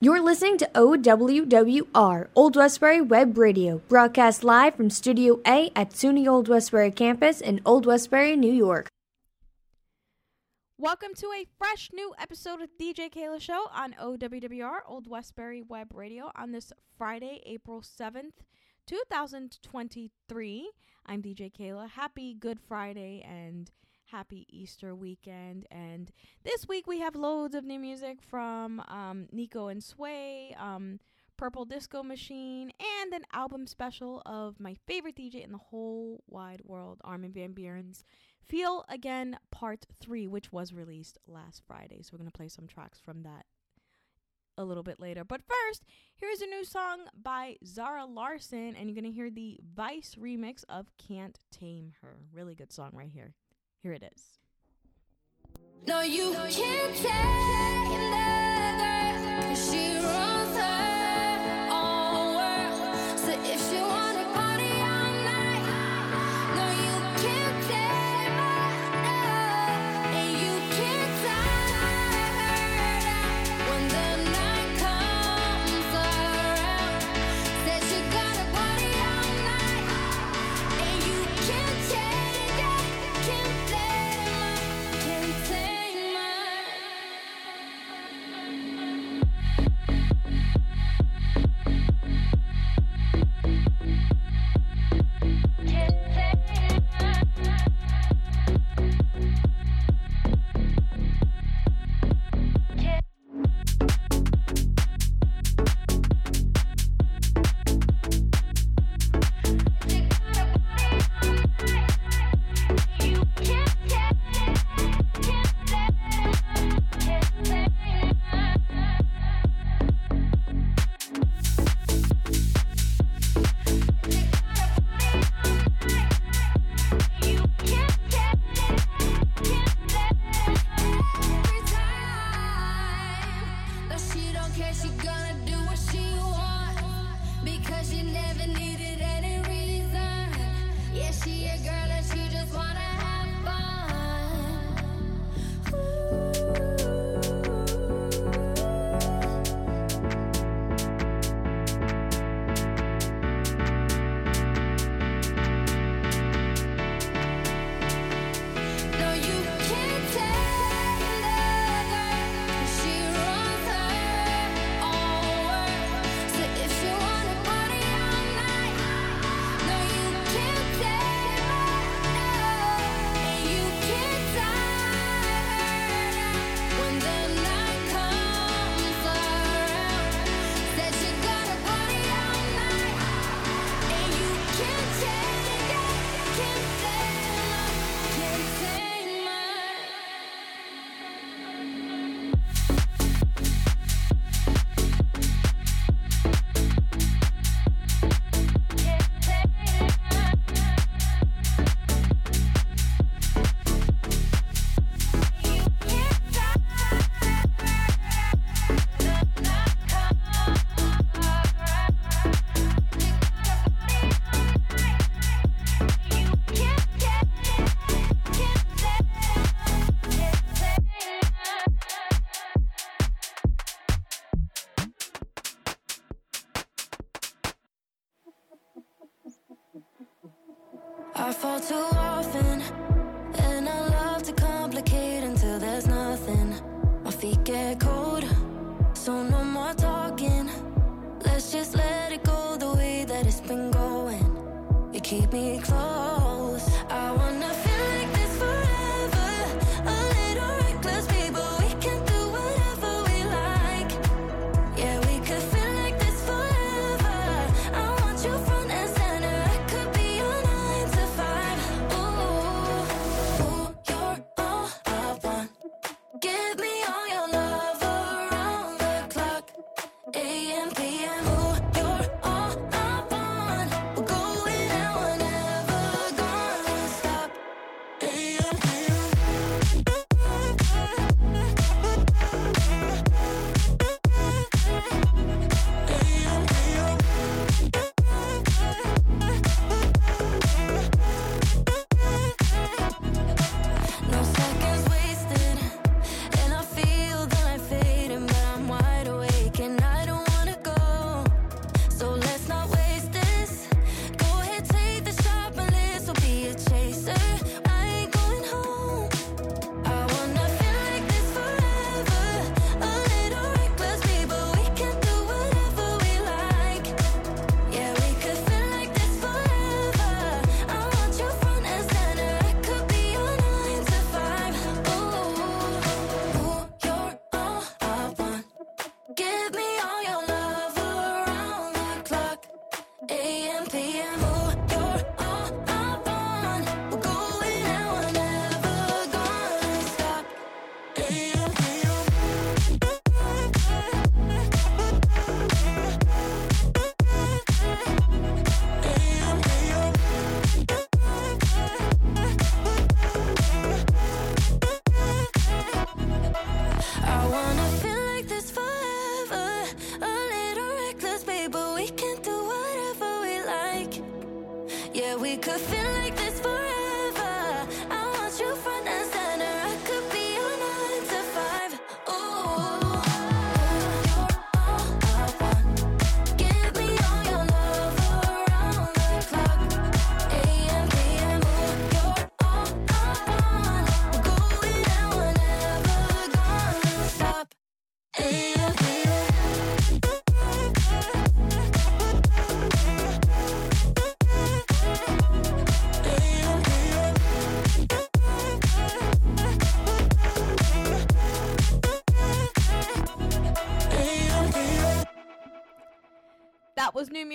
You're listening to OWWR, Old Westbury Web Radio, broadcast live from Studio A at SUNY Old Westbury campus in Old Westbury, New York. Welcome to a fresh new episode of DJ Keila Show on OWWR, Old Westbury Web Radio, on this Friday, April 7th, 2023. I'm DJ Keila. Happy Good Friday and happy Easter weekend. And this week we have loads of new music from um, Nico and Sway, um, Purple Disco Machine, and an album special of my favorite DJ in the whole wide world, Armin Van Buuren's Feel Again Part 3, which was released last Friday. So we're going to play some tracks from that a little bit later. But first, here's a new song by Zara Larsson, and you're going to hear the Vice remix of Can't Tame Her. Really good song right here. Here it is. No, you can't take runs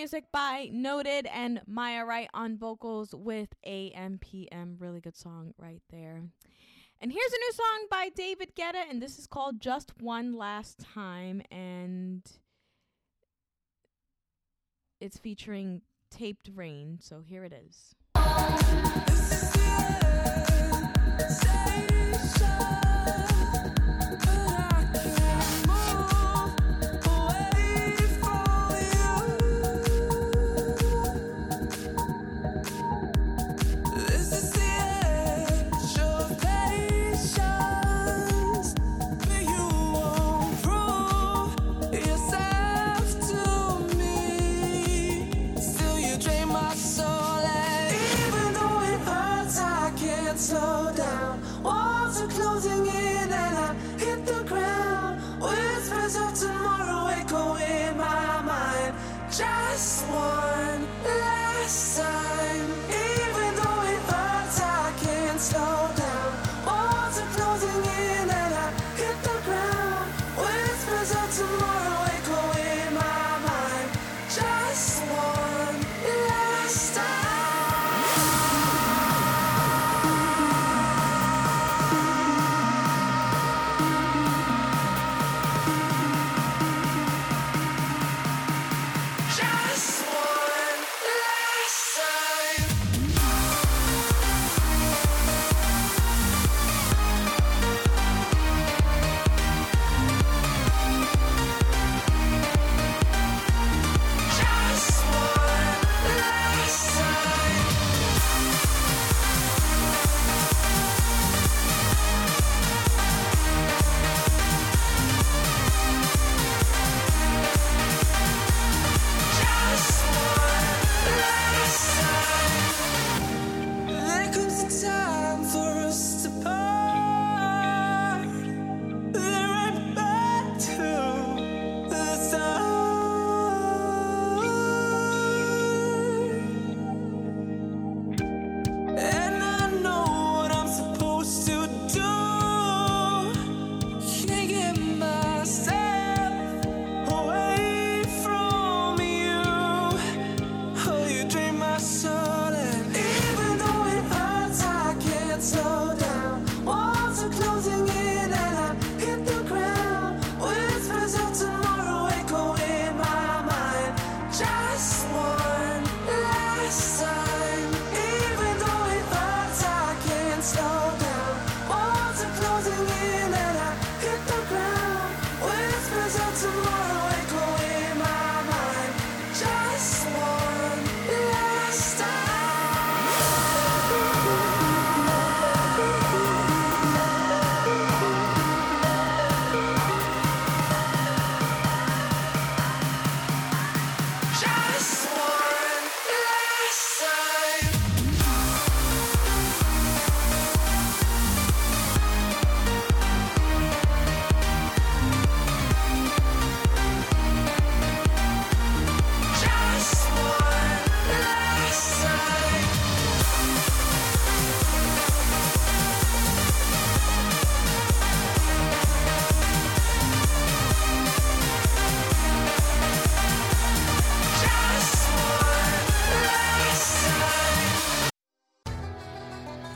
music by NOTd and Maia Wright on vocals with AMPM. Really good song right there. And here's a new song by David Guetta, and this is called Just One Last Time. And it's featuring Taped Rai. So here it is.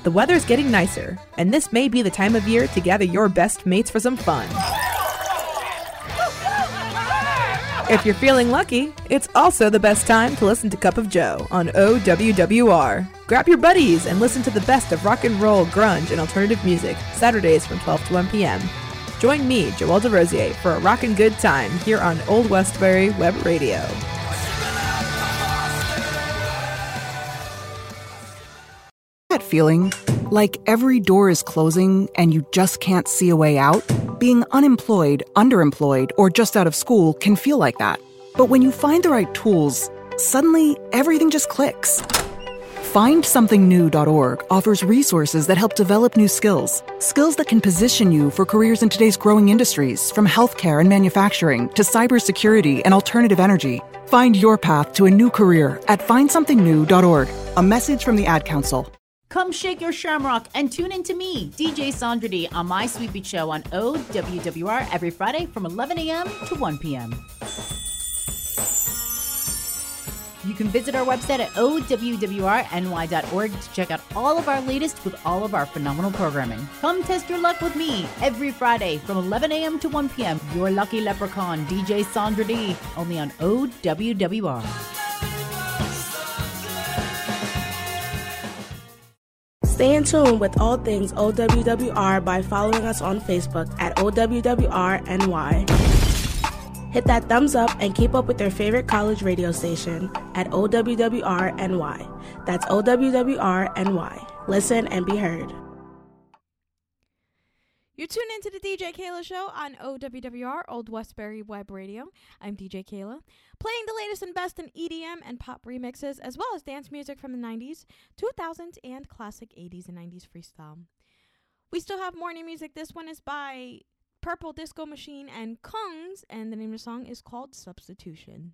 The weather's getting nicer, and this may be the time of year to gather your best mates for some fun. If you're feeling lucky, it's also the best time to listen to Cup of Joe on OWWR. Grab your buddies and listen to the best of rock and roll, grunge, and alternative music, Saturdays from 12 to 1 p.m. Join me, Joelle DeRosier, for a rockin' good time here on Old Westbury Web Radio. Feeling, like every door is closing and you just can't see a way out? Being unemployed, underemployed, or just out of school can feel like that. But when you find the right tools, suddenly everything just clicks. FindSomethingNew.org offers resources that help develop new skills, skills that can position you for careers in today's growing industries, from healthcare and manufacturing to cybersecurity and alternative energy. Find your path to a new career at FindSomethingNew.org. A message from the Ad Council. Come shake your shamrock and tune in to me, DJ Sandra D, on my Sweet Beat Show on OWWR every Friday from 11 a.m. to 1 p.m. You can visit our website at owwrny.org to check out all of our latest with all of our phenomenal programming. Come test your luck with me every Friday from 11 a.m. to 1 p.m. Your lucky leprechaun, DJ Sandra D, only on OWWR. Stay in tune with all things OWWR by following us on Facebook at OWWRNY. Hit that thumbs up and keep up with your favorite college radio station at OWWRNY. That's OWWRNY. Listen and be heard. You're tuned into the DJ Keila Show on OWWR, Old Westbury Web Radio. I'm DJ Keila, playing the latest and best in EDM and pop remixes, as well as dance music from the 90s, 2000s, and classic 80s and 90s freestyle. We still have new music. This one is by Purple Disco Machine and Kungs, and the name of the song is called Substitution.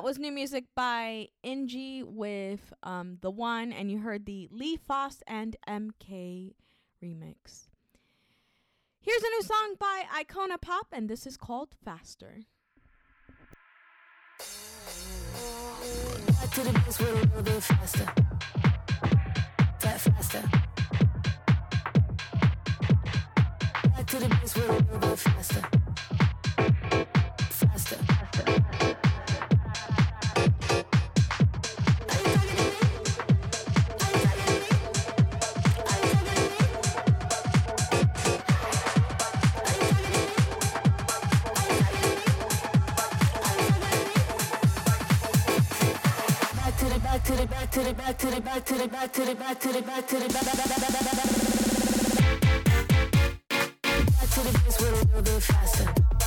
that was new music by Ng with um, The One, and you heard the Lee Foss and MK remix. Here's a new song by Icona Pop, and this is called Faster. To the a little bit faster. to the back to the back to the back to the back to the back to the back to the back to the faster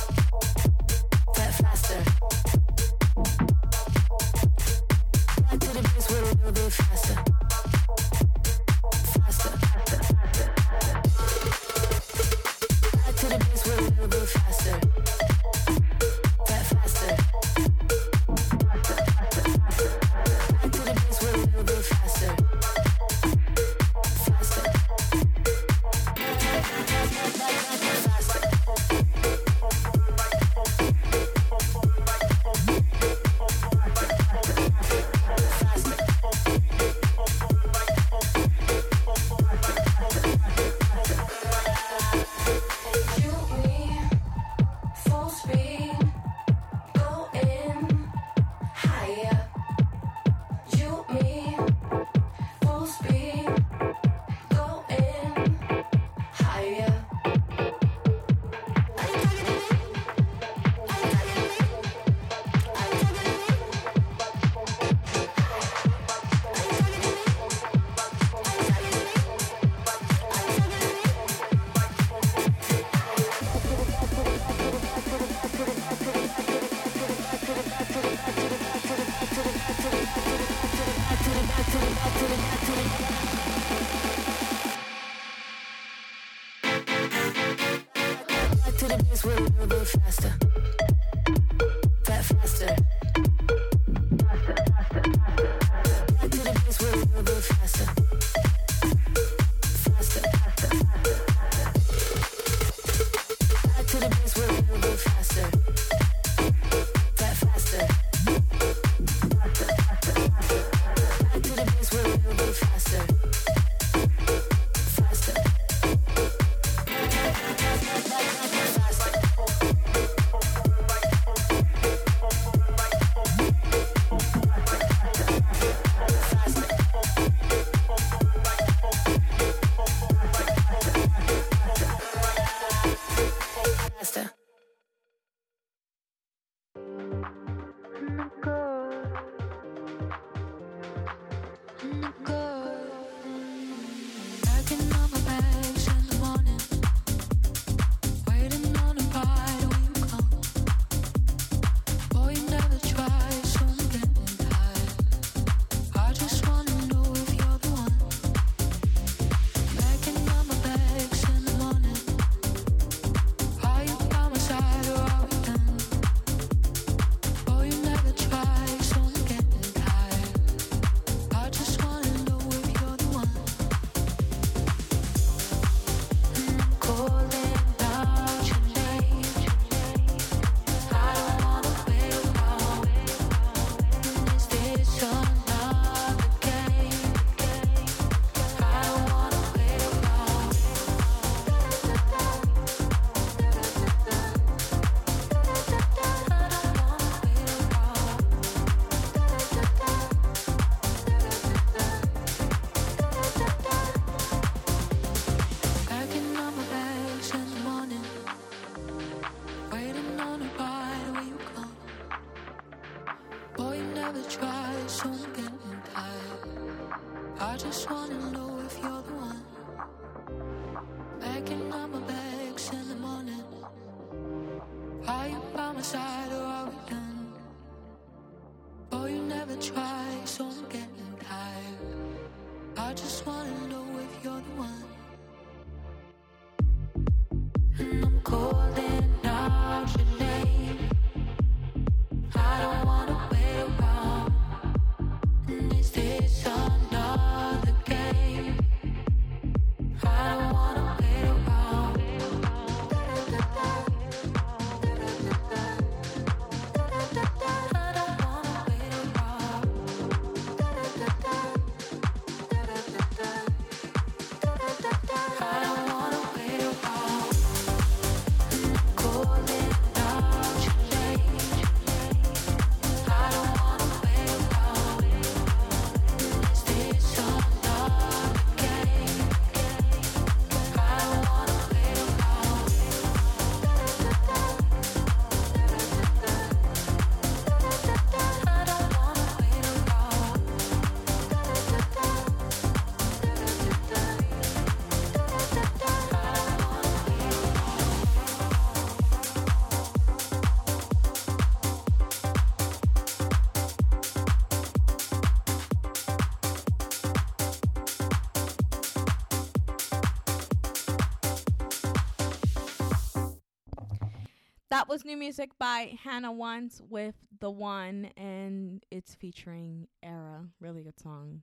that was new music by Hannah Once with The One, and it's featuring Era. Really good song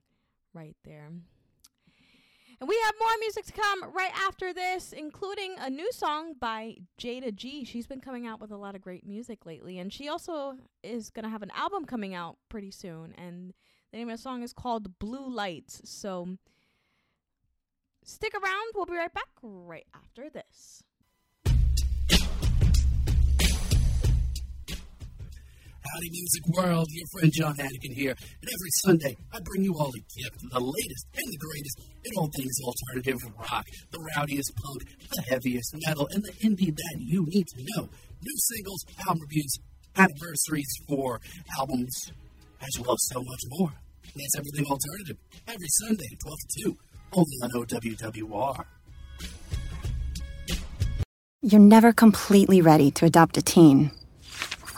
right there. And we have more music to come right after this, including a new song by Jada G. She's been coming out with a lot of great music lately, and she also is going to have an album coming out pretty soon. And the name of the song is called Blue Lights. So stick around. We'll be right back right after this. Howdy Music World, your friend John Hannigan here, and every Sunday I bring you all a gift, the latest and the greatest in all things alternative rock, the rowdiest punk, the heaviest metal, and the indie that you need to know. New singles, album reviews, anniversaries for albums, as well as so much more. That's everything alternative, every Sunday, 12 to 2, only on OWWR. You're never completely ready to adopt a teen.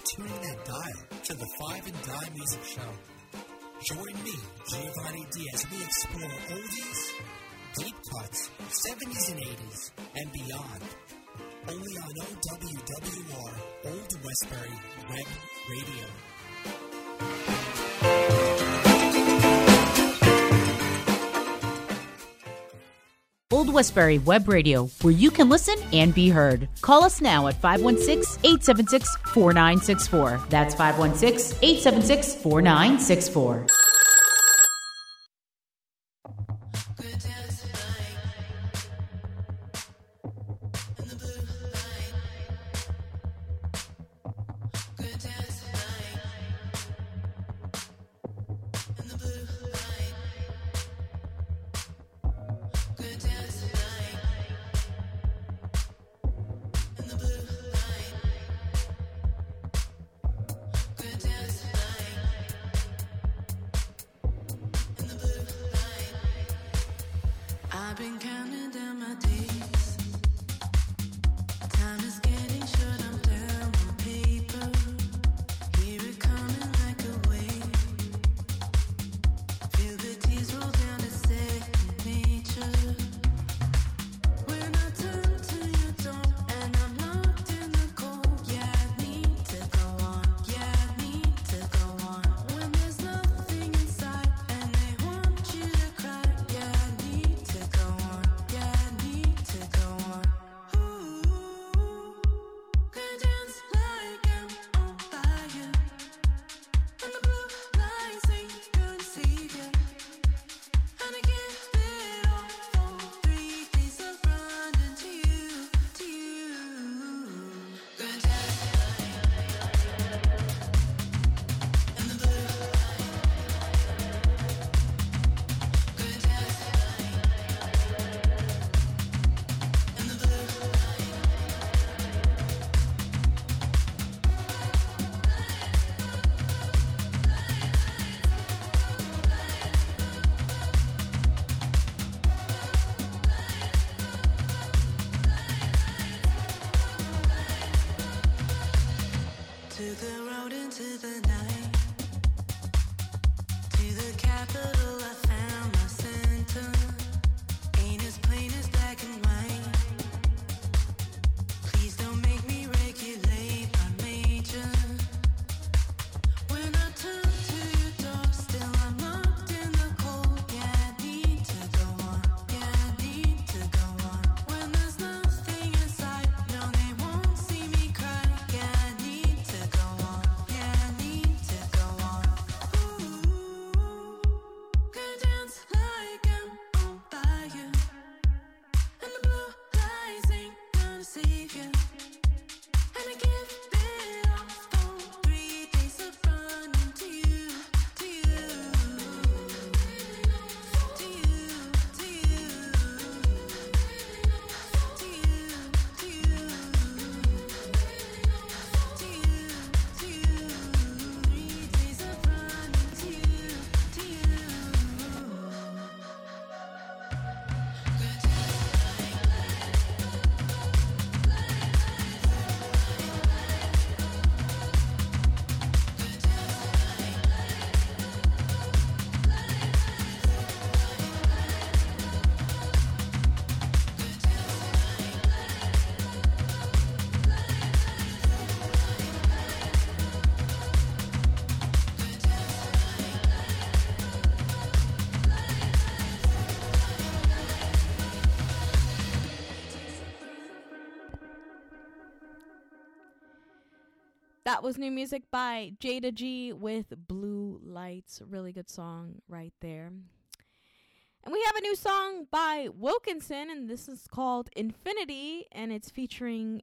You tuning that dial to the Five and Dime Music Show. Join me, Giovanni Diaz, we explore oldies, deep cuts, 70s and 80s, and beyond. Only on OWWR, Old Westbury Web Radio. Old Westbury Web Radio, where you can listen and be heard. Call us now at 516 876 4964. That's 516 876 4964. Been counting That was new music by Jayda G with Blue Lights. Really good song right there. And we have a new song by Wilkinson, and this is called Infinity, and it's featuring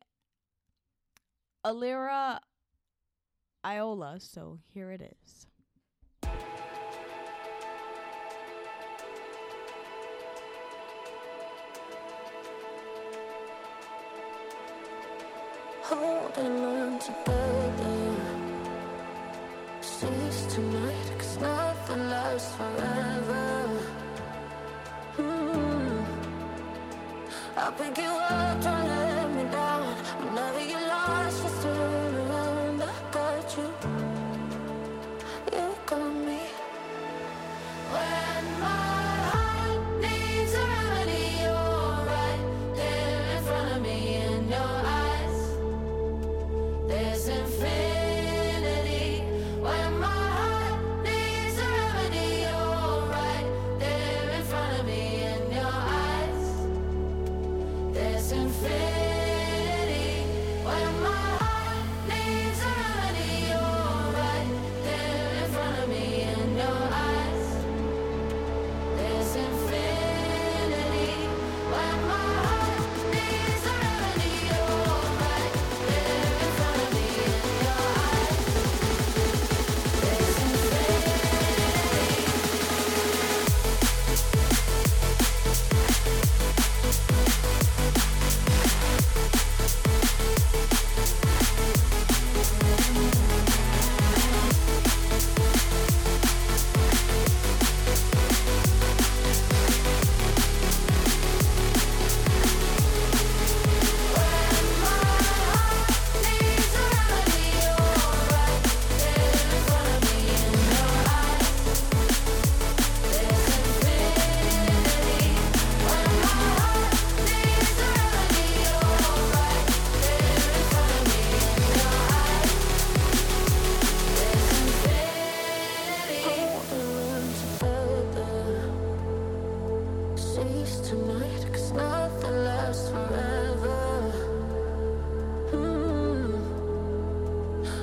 Alira Iola. So here it is. holding on together. Cease tonight, cause nothing lasts forever. Mm. I'll pick you up, don't let me down. Whenever you're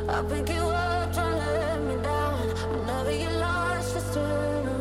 I'll pick you up, don't let me down. Whenever you're lost, just turn around.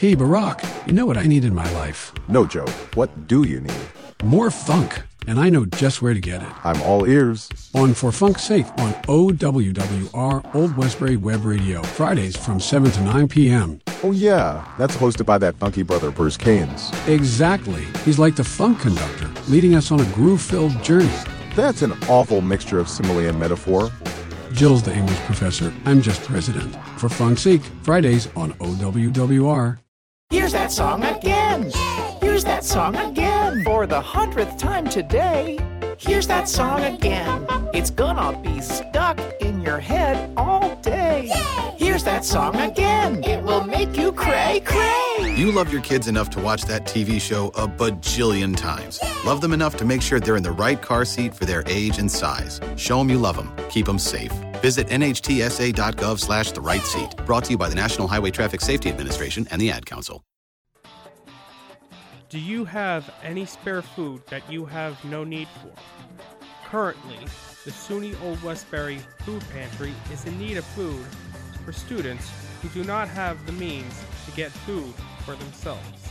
Hey, Barack, you know what I need in my life? No, Joe. What do you need? More funk, and I know just where to get it. I'm all ears. On For Funk's Sake on OWWR Old Westbury Web Radio, Fridays from 7 to 9 p.m. Oh, yeah. That's hosted by that funky brother, Bruce Keynes. Exactly. He's like the funk conductor, leading us on a groove filled journey. That's an awful mixture of simile and metaphor. Jill's the English professor. I'm just president. For Funk's Sake, Fridays on OWWR. Here's that song again. Here's that song again. For the hundredth time today. Here's that song again. It's gonna be stuck in your head all day. Here's that song again. It will make you cray cray. You love your kids enough to watch that TV show a bajillion times. Love them enough to make sure they're in the right car seat for their age and size. Show them you love them. Keep them safe. Visit nhtsa.gov slash the right seat. Brought to you by the National Highway Traffic Safety Administration and the Ad Council. Do you have any spare food that you have no need for? Currently, the SUNY Old Westbury Food Pantry is in need of food for students who do not have the means to get food for themselves.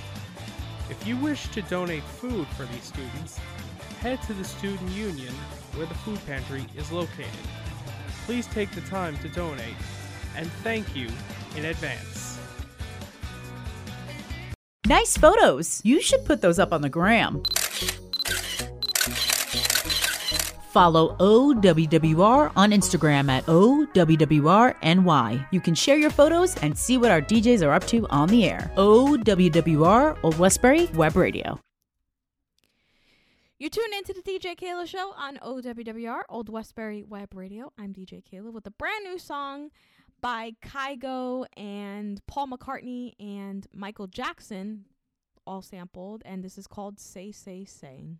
If you wish to donate food for these students, head to the Student Union where the food pantry is located. Please take the time to donate, and thank you in advance. Nice photos! You should put those up on the gram. Follow OWWR on Instagram at OWWRNY. You can share your photos and see what our DJs are up to on the air. OWWR, Old Westbury Web Radio. You're tuned into the DJ Keila Show on OWWR, Old Westbury Web Radio. I'm DJ Keila with a brand new song by Kygo and Paul McCartney and Michael Jackson, all sampled, and this is called Say Say Say.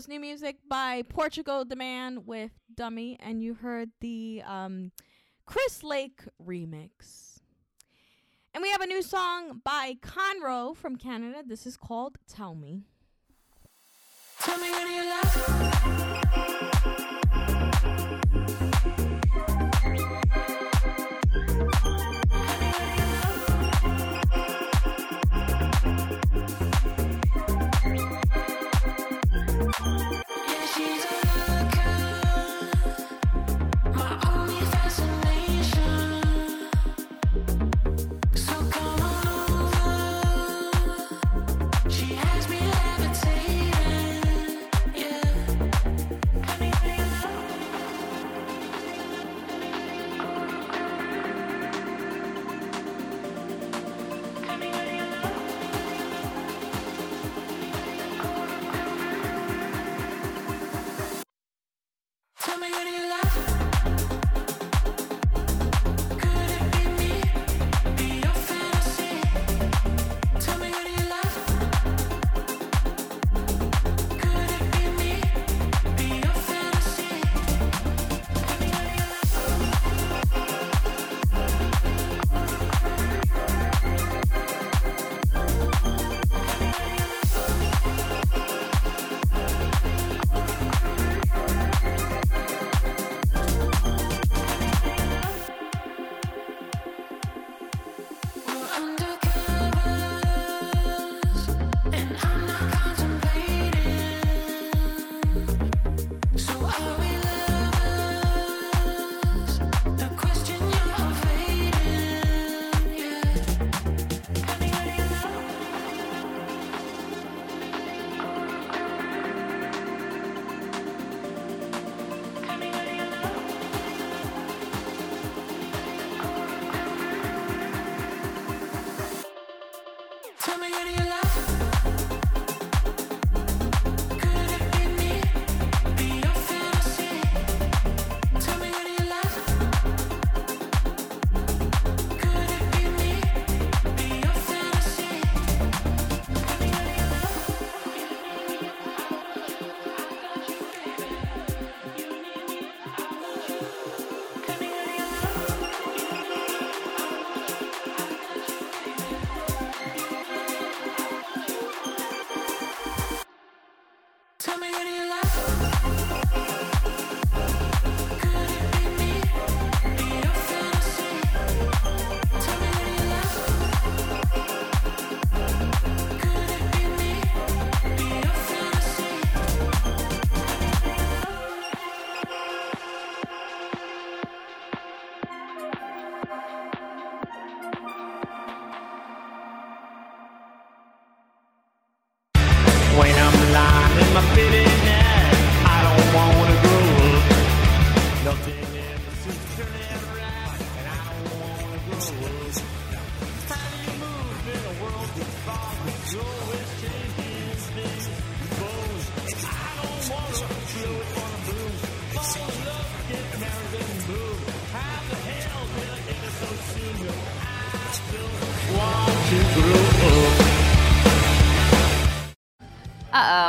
was new music by Portugal the Man with Dummy, and you heard the um, Chris Lake remix. And we have a new song by Conro from Canada. This is called Tell Me.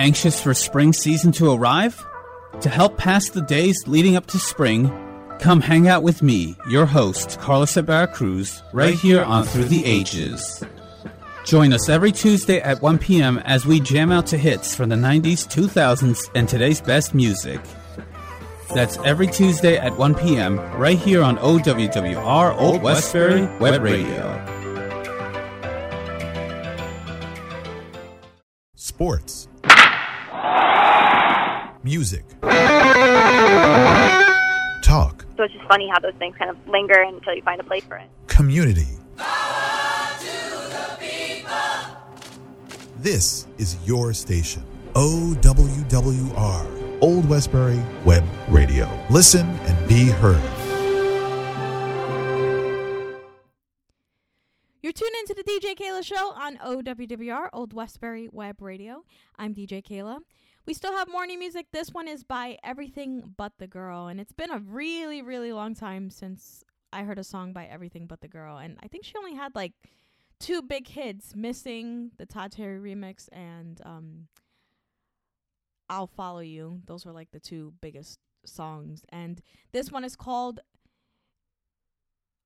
Anxious for spring season to arrive? To help pass the days leading up to spring, come hang out with me, your host, Carlos Ibarra Cruz, right here on Through the Ages. Join us every Tuesday at 1 p.m. as we jam out to hits from the 90s, 2000s, and today's best music. That's every Tuesday at 1 p.m. right here on OWWR Old Westbury Web Radio. Sports. Music. Talk. So it's just funny how those things kind of linger until you find a place for it. Community. This is your station. OWWR, Old Westbury Web Radio. Listen and be heard. You're tuned into the DJ Keila Show on OWWR, Old Westbury Web Radio. I'm DJ Keila. We still have morning music. This one is by Everything But the Girl, and it's been a really, really long time since I heard a song by Everything But the Girl, and I think she only had like two big hits, missing the Todd Terry remix and um, I'll Follow You. Those were like the two biggest songs, and this one is called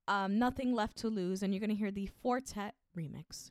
um, Nothing Left to Lose, and you're to hear the Four Tet remix.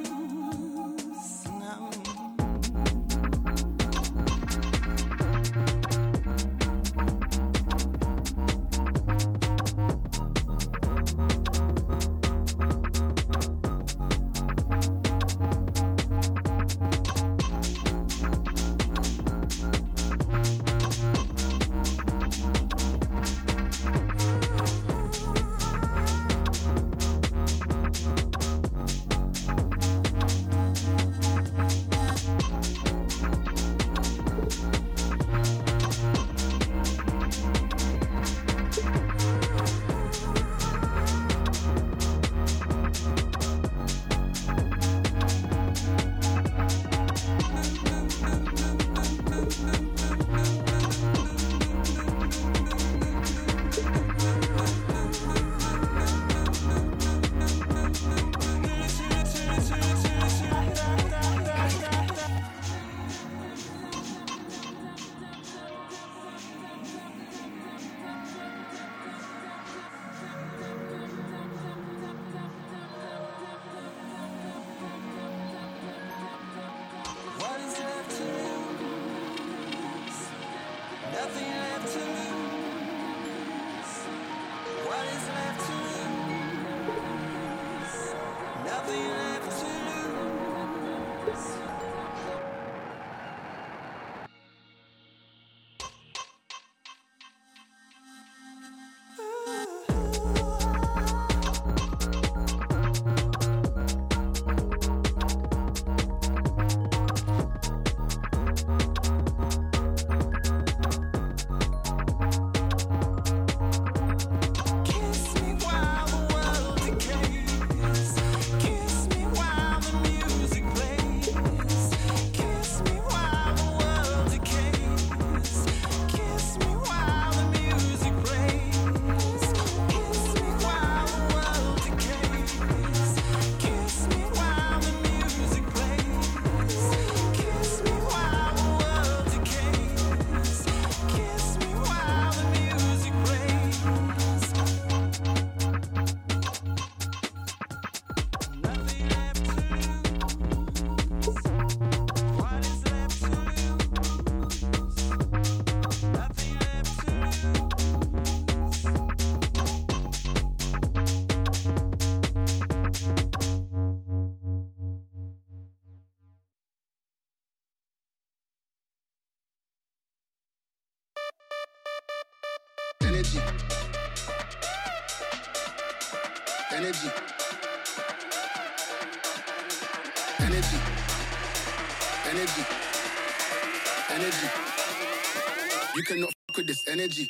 Energy. Energy. Energy. Energy. Energy. You cannot fuck with this energy.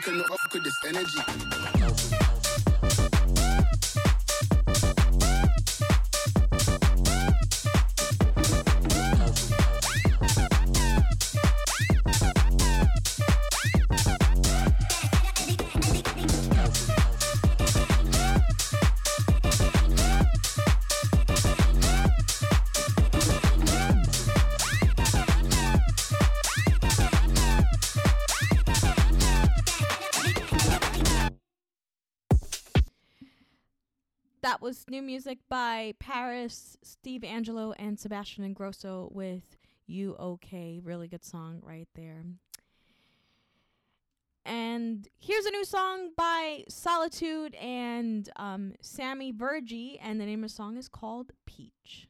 Cannot fuck with this energy. New music by Paris, Steve Angello, and Sebastian Ingrosso with You OK. Really good song right there. And here's a new song by Solitude and um, Sammy Virji, and the name of the song is called Peach.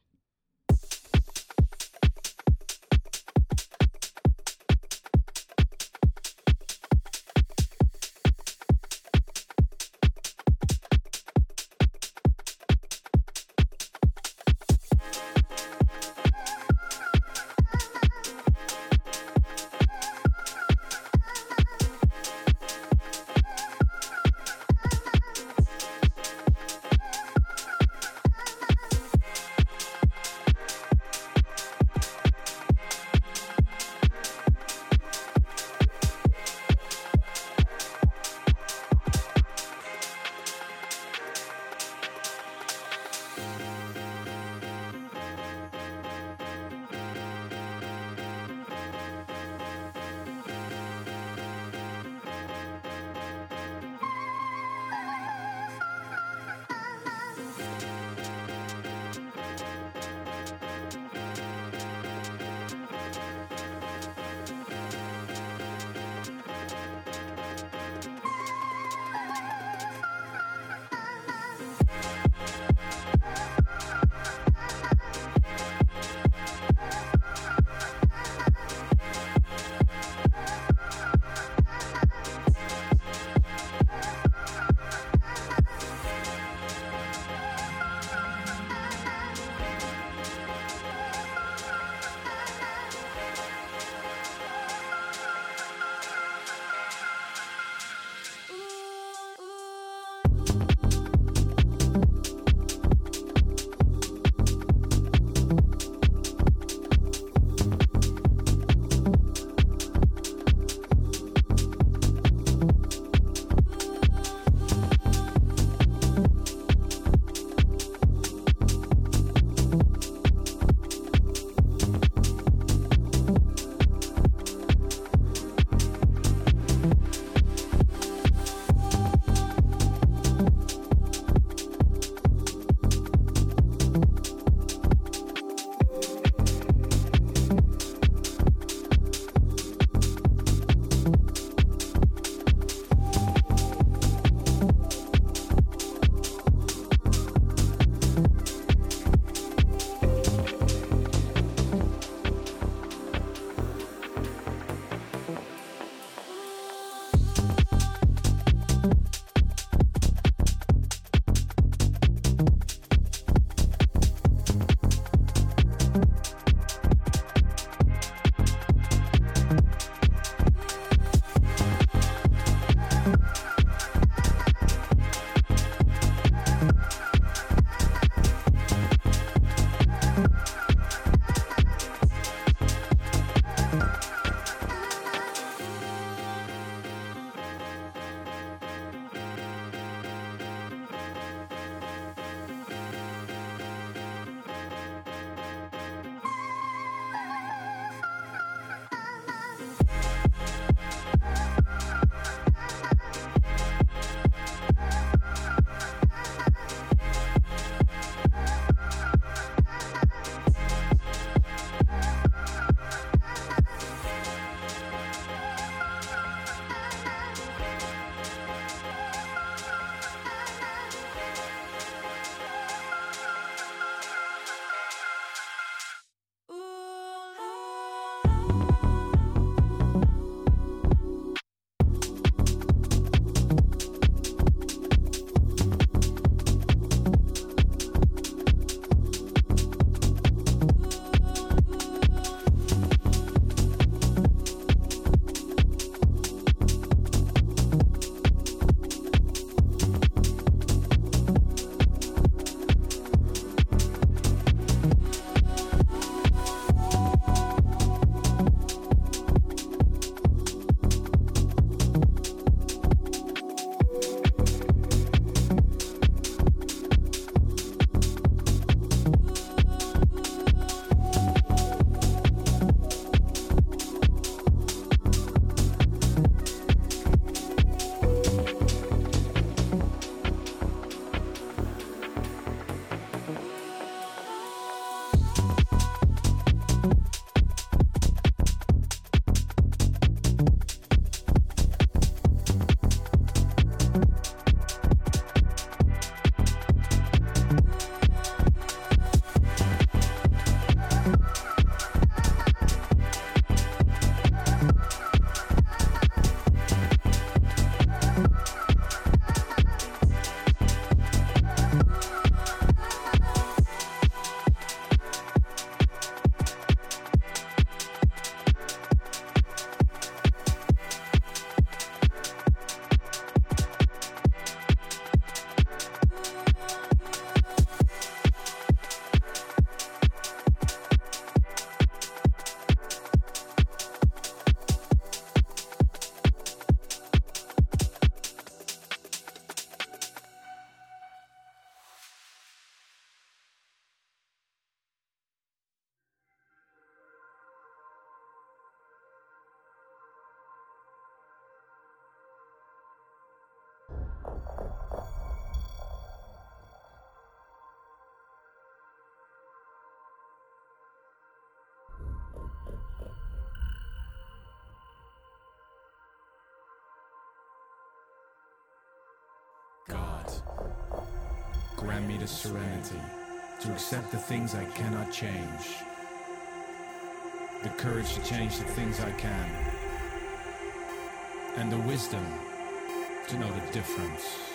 grant me the serenity to accept the things I cannot change, the courage to change the things I can, and the wisdom to know the difference.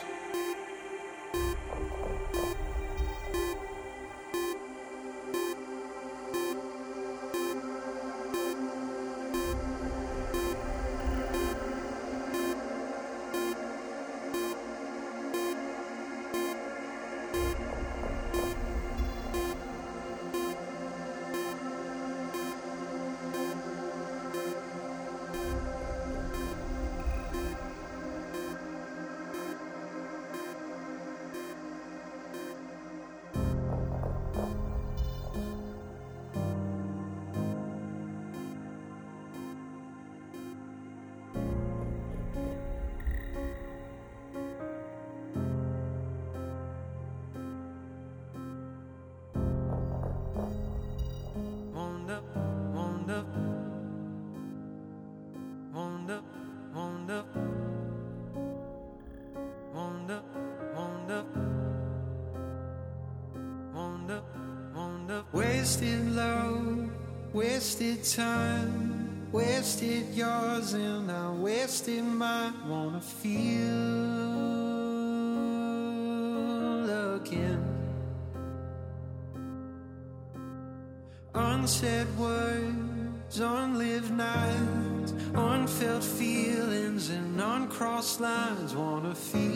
unsaid words, unlived nights, unfelt feelings, and uncrossed lines. Wanna feel.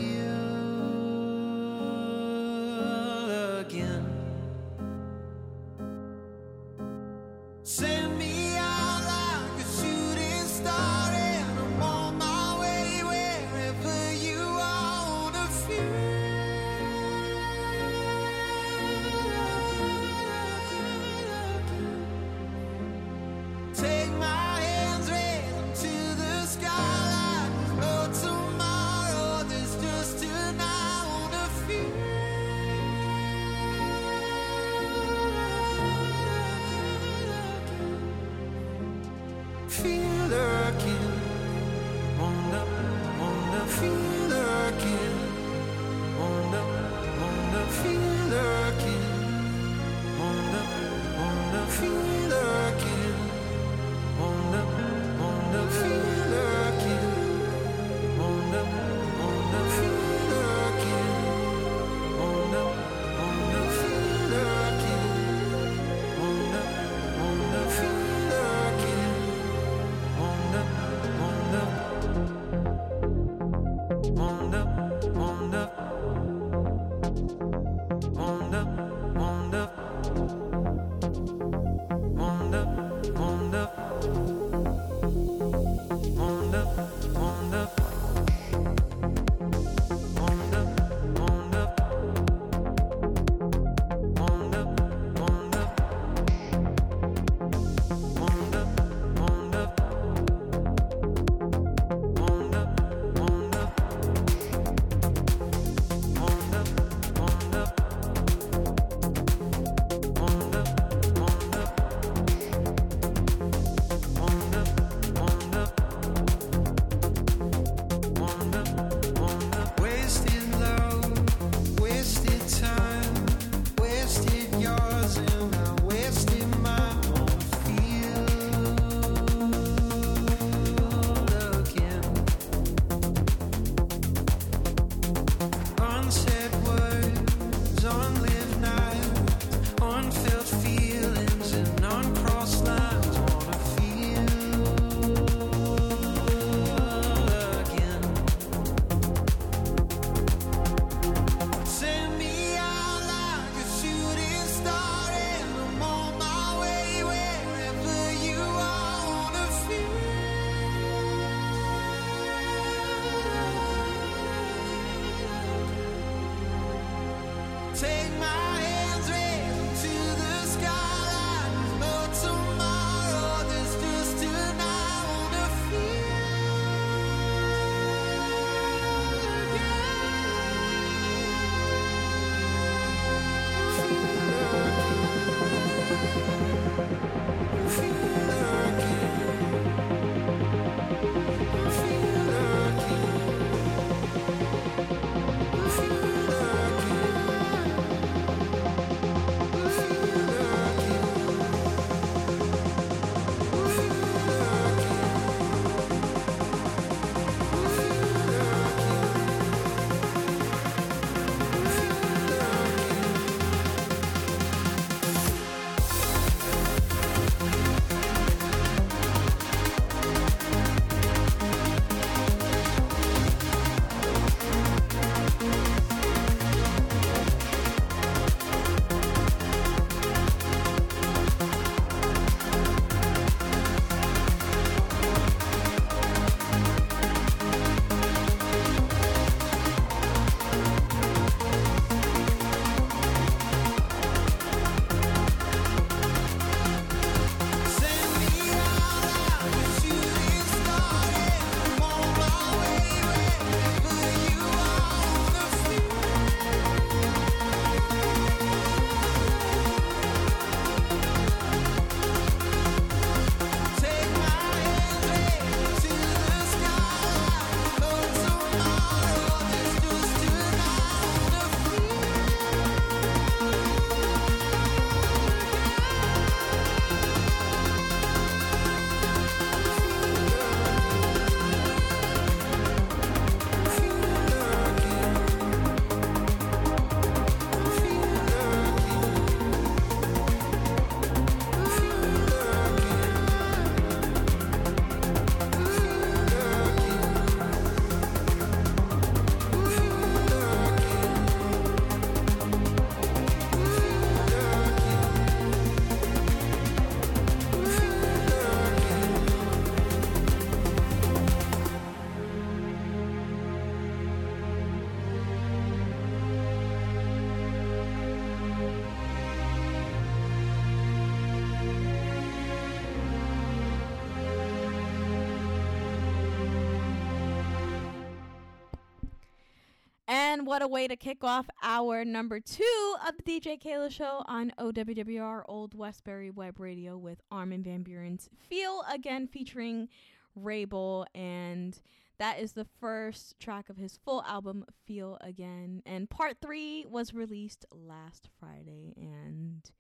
What a way to kick off our number two of the DJ Keila show on OWWR Old Westbury Web Radio with Armin Van Buuren's Feel Again featuring Wrabel. And that is the first track of his full album, Feel Again. And part three was released last Friday. And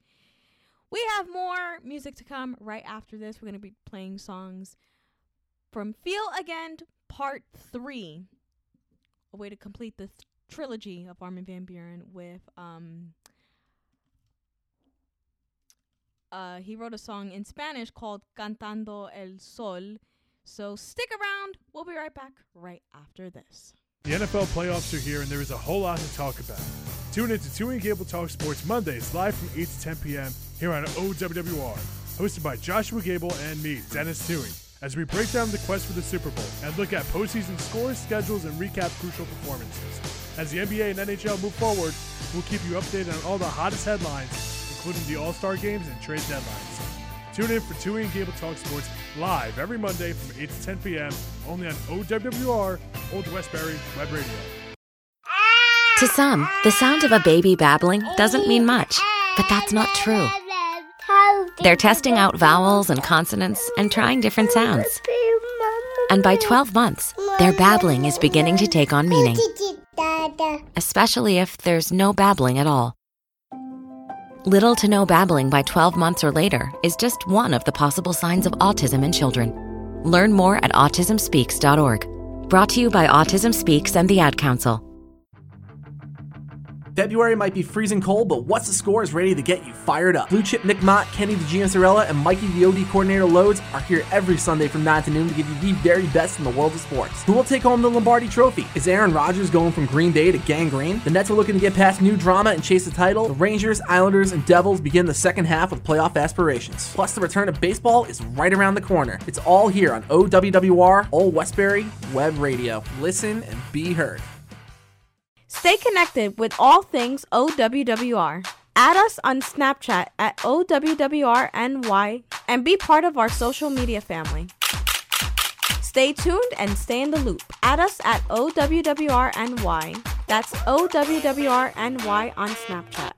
we have more music to come right after this. We're going to be playing songs from Feel Again Part 3 a way to complete the th- trilogy of Armin van Buuren with um uh he wrote a song in Spanish called Cantando el Sol. So stick around. We'll be right back right after this. The NFL playoffs are here, and there is a whole lot to talk about. Tune in to Two and Gable Talk Sports Mondays, live from 8 to 10 p.m. here on OWWR, hosted by Joshua Gable and me, Dennis Toohey, as we break down the quest for the Super Bowl and look at postseason scores, schedules, and recap crucial performances. As the NBA and NHL move forward, we'll keep you updated on all the hottest headlines, including the All Star games and trade deadlines. Tune in for Two and Gable Talk Sports live every Monday from 8 to 10 p.m. only on OWWR, Old Westbury Web Radio. To some, the sound of a baby babbling doesn't mean much, but that's not true. They're testing out vowels and consonants and trying different sounds. And by 12 months, their babbling is beginning to take on meaning, especially if there's no babbling at all. Little to no babbling by 12 months or later is just one of the possible signs of autism in children. Learn more at autismspeaks.org. Brought to you by Autism Speaks and the Ad Council. February might be freezing cold, but What's the Score is ready to get you fired up. Blue Chip Nick Mott, Kenny the Giancarella, and Mikey the OD coordinator Loads are here every Sunday from 9 to noon to give you the very best in the world of sports. Who will take home the Lombardi Trophy? Is Aaron Rodgers going from Green Bay to gangrene? The Nets are looking to get past new drama and chase the title. The Rangers, Islanders, and Devils begin the second half with playoff aspirations. Plus, the return of baseball is right around the corner. It's all here on OWWR, Old Westbury Web Radio. Listen and be heard. Stay connected with all things OWWR. Add us on Snapchat at OWWRNY and be part of our social media family. Stay tuned and stay in the loop. Add us at OWWRNY. That's OWWRNY on Snapchat.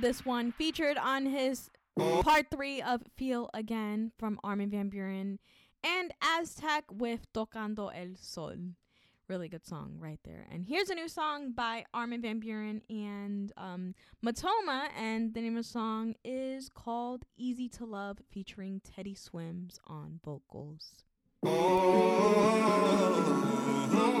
this one. Featured on his part three of Feel Again from Armin Van Buuren and Aztec with Tocando el Sol. Really good song right there. And here's a new song by Armin Van Buuren and um, Matoma, and the name of the song is called Easy to Love, featuring Teddy Swims on vocals. Oh, oh, oh,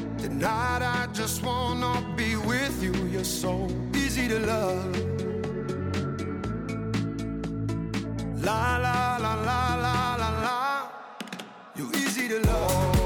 Tonight I just wanna be with you. You're so easy to love. La la la la la la la. You're easy to love.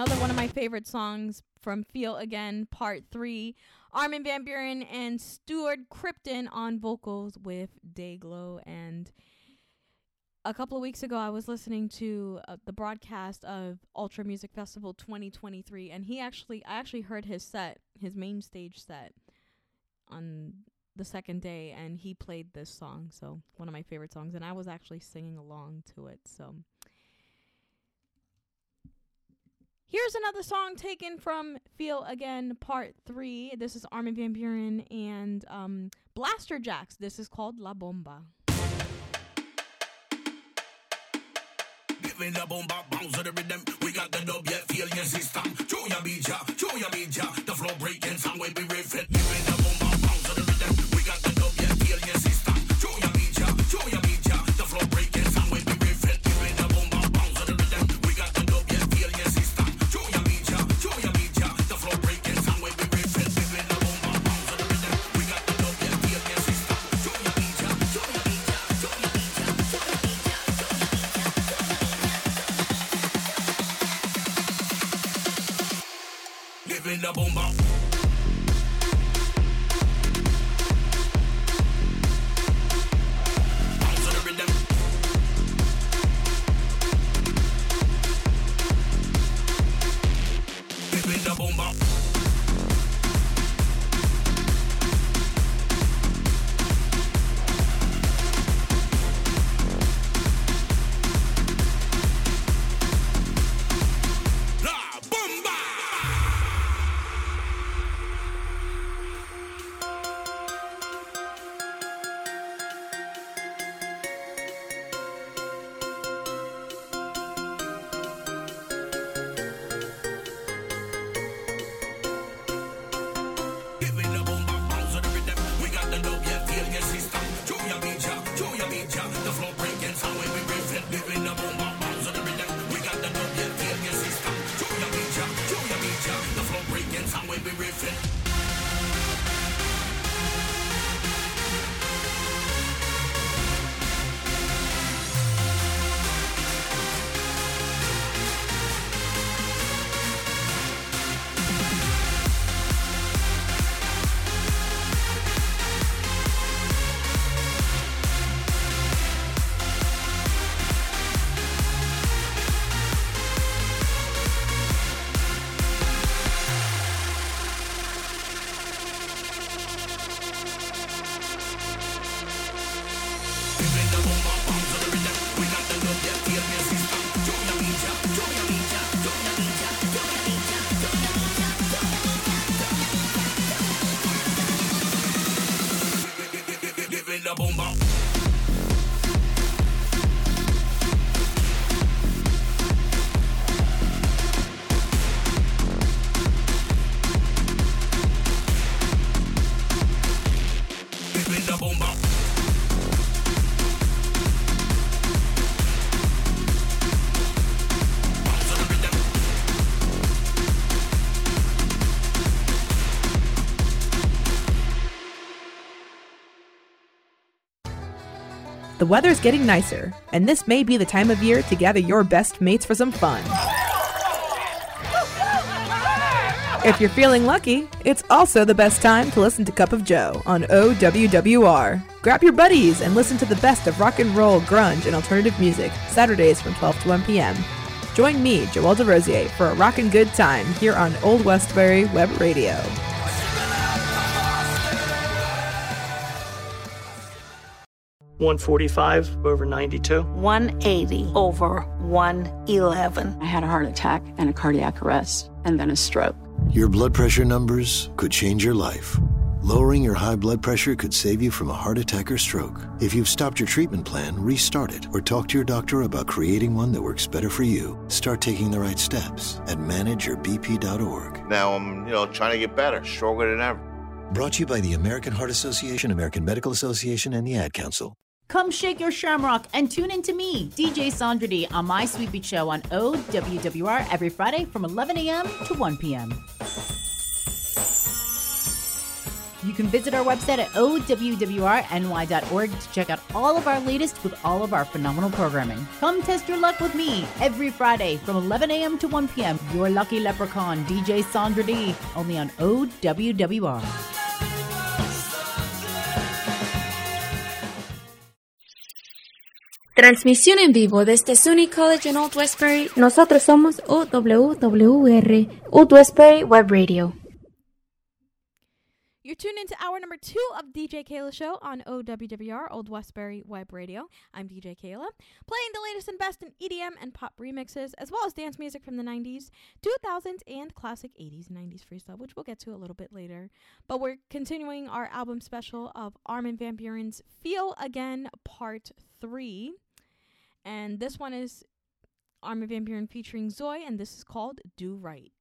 Another one of my favorite songs from Feel Again Part 3. Armin Van Buuren and Stuart Crichton on vocals with Dayglow. And a couple of weeks ago, I was listening to uh, the broadcast of Ultra Music Festival 2023, and he actually, I actually heard his set, his main stage set, on the second day, and he played this song. So, one of my favorite songs, and I was actually singing along to it. So, Here's another song taken from Feel Again Part 3. This is Armin Van Buuren and um, Blasterjaxx. This is called La Bomba. Bomba bounce the rhythm. We got the dub, yeah, feel your system. Your your. The breaking riffing. Giving the bomba bounce the rhythm. We got the dub, yeah, feel your system. Your your The weather's getting nicer, and this may be the time of year to gather your best mates for some fun. If you're feeling lucky, it's also the best time to listen to Cup of Joe on OWWR. Grab your buddies and listen to the best of rock and roll, grunge, and alternative music, Saturdays from 12 to 1 p.m. Join me, Joelle DeRosier, for a rockin' good time here on Old Westbury Web Radio. One forty-five over ninety-two. 180 over 111. I had a heart attack and a cardiac arrest, and then a stroke. Your blood pressure numbers could change your life. Lowering your high blood pressure could save you from a heart attack or stroke. If you've stopped your treatment plan, restart it or talk to your doctor about creating one that works better for you. Start taking the right steps at manageyourbp.org. Now I'm, you know, trying to get better, stronger than ever. Brought to you by the American Heart Association, American Medical Association, and the Ad Council. Come shake your shamrock and tune in to me, DJ Sandra D, on my Sweet Beat Show on OWWR every Friday from 11 a.m. to 1 p.m. You can visit our website at owwrny.org to check out all of our latest with all of our phenomenal programming. Come test your luck with me every Friday from 11 a.m. to 1 p.m. Your lucky leprechaun, DJ Sandra D, only on OWWR. Transmisión en vivo desde SUNY College en Old Westbury. Nosotros somos OWWR, Old Westbury Web Radio. You're tuned into hour number two of DJ Keila Show on OWWR, Old Westbury Web Radio. I'm DJ Keila, playing the latest and best in EDM and pop remixes, as well as dance music from the 90s, 2000s, and classic 80s and 90s freestyle, which we'll get to a little bit later. But we're continuing our album special of Armin Van Buuren's Feel Again Part 3. And this one is Armin Van Buuren featuring Zoe, and this is called Do Right.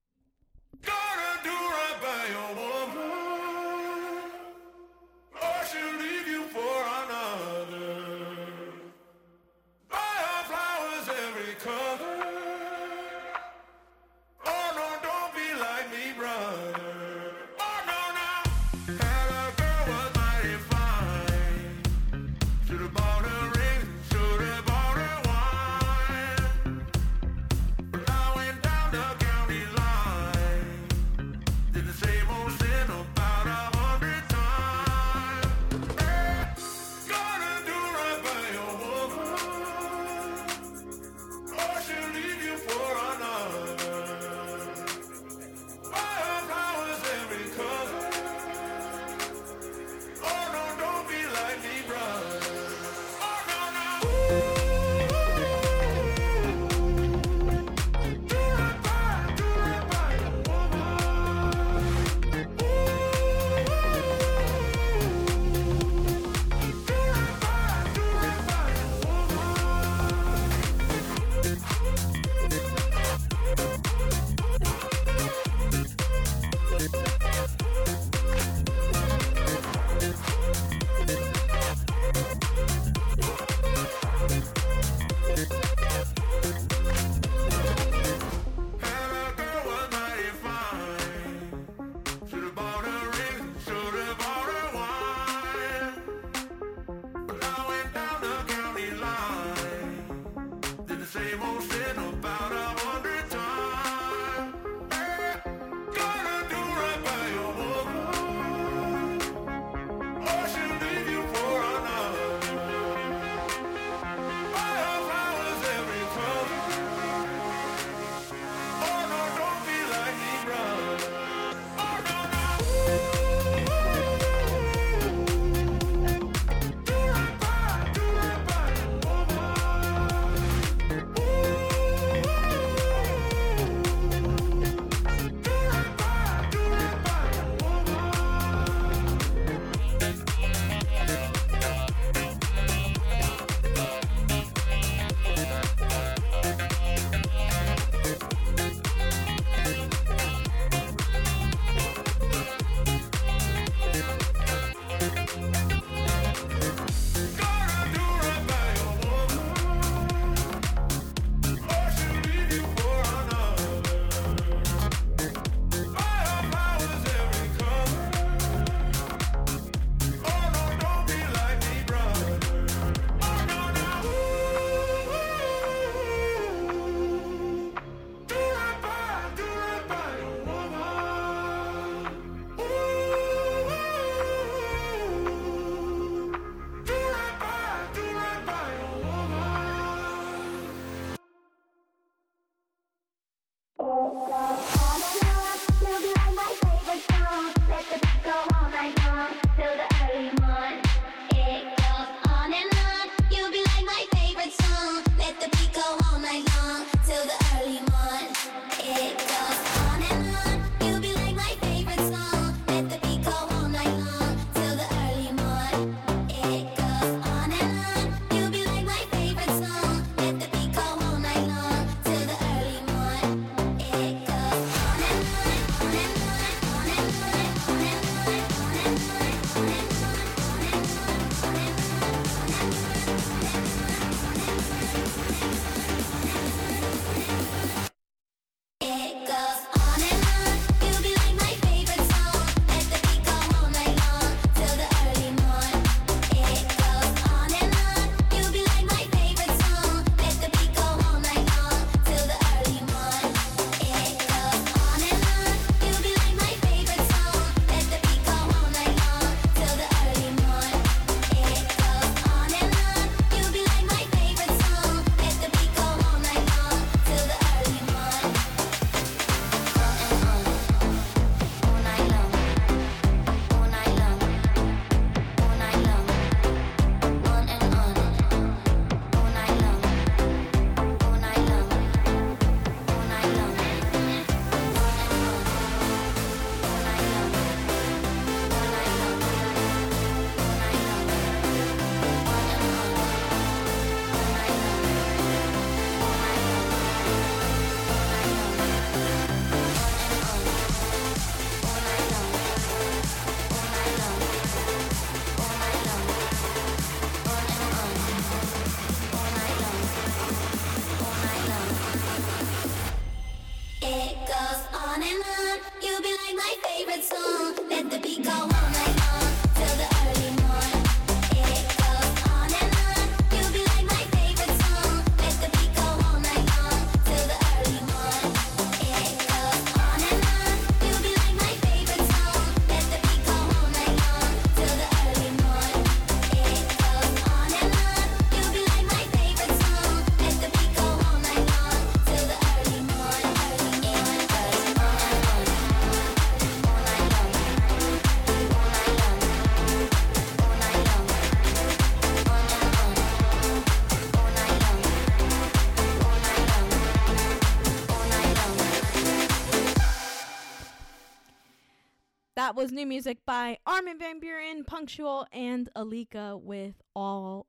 Was new music by Armin Van Buuren, Punctual, and Alika with All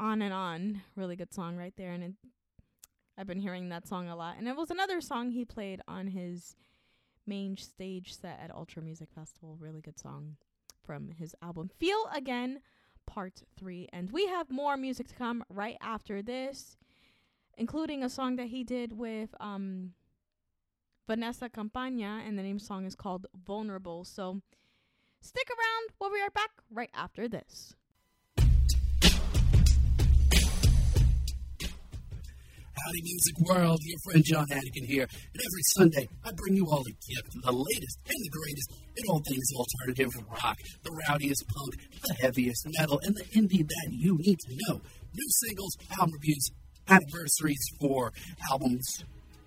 On and On. Really good song right there. And it, I've been hearing that song a lot. And it was another song he played on his main stage set at Ultra Music Festival. Really good song from his album Feel Again, Part 3. And we have more music to come right after this, including a song that he did with um Vanessa Campagna, and the name song is called Vulnerable. So stick around. We'll be right back right after this. Howdy Music World, your friend John Hannigan here, and every Sunday I bring you all a gift, the latest and the greatest in all things alternative rock, the rowdiest punk, the heaviest metal, and the indie that you need to know. New singles, album reviews, anniversaries for albums,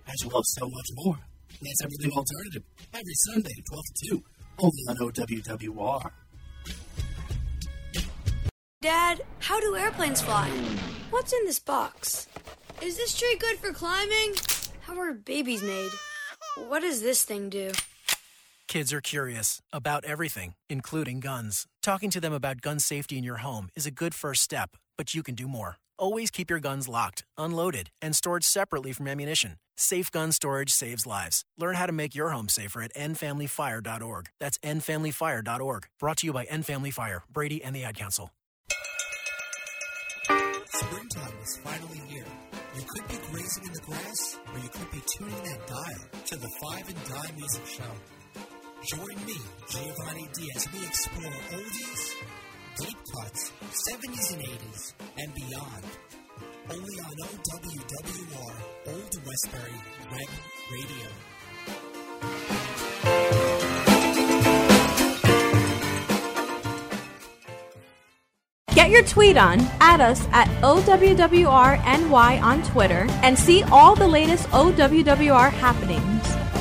as well as so much more. That's everything alternative, every Sunday, 12 to 2, only on OWWR. Dad, how do airplanes fly? What's in this box? Is this tree good for climbing? How are babies made? What does this thing do? Kids are curious about everything, including guns. Talking to them about gun safety in your home is a good first step, but you can do more. Always keep your guns locked, unloaded, and stored separately from ammunition. Safe gun storage saves lives. Learn how to make your home safer at endfamilyfire.org. That's endfamilyfire.org. Brought to you by End Family Fire, Brady, and the Ad Council. Springtime is finally here. You could be grazing in the grass, or you could be tuning that dial to the Five and Dime Music Show. Join me, Giovanni D, as we explore oldies, deep cuts, 70s and 80s, and beyond. Only on OWWR, Old Westbury Web Radio. Get your tweet on, add us at OWWRNY on Twitter, and see all the latest OWWR happenings.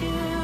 'Cause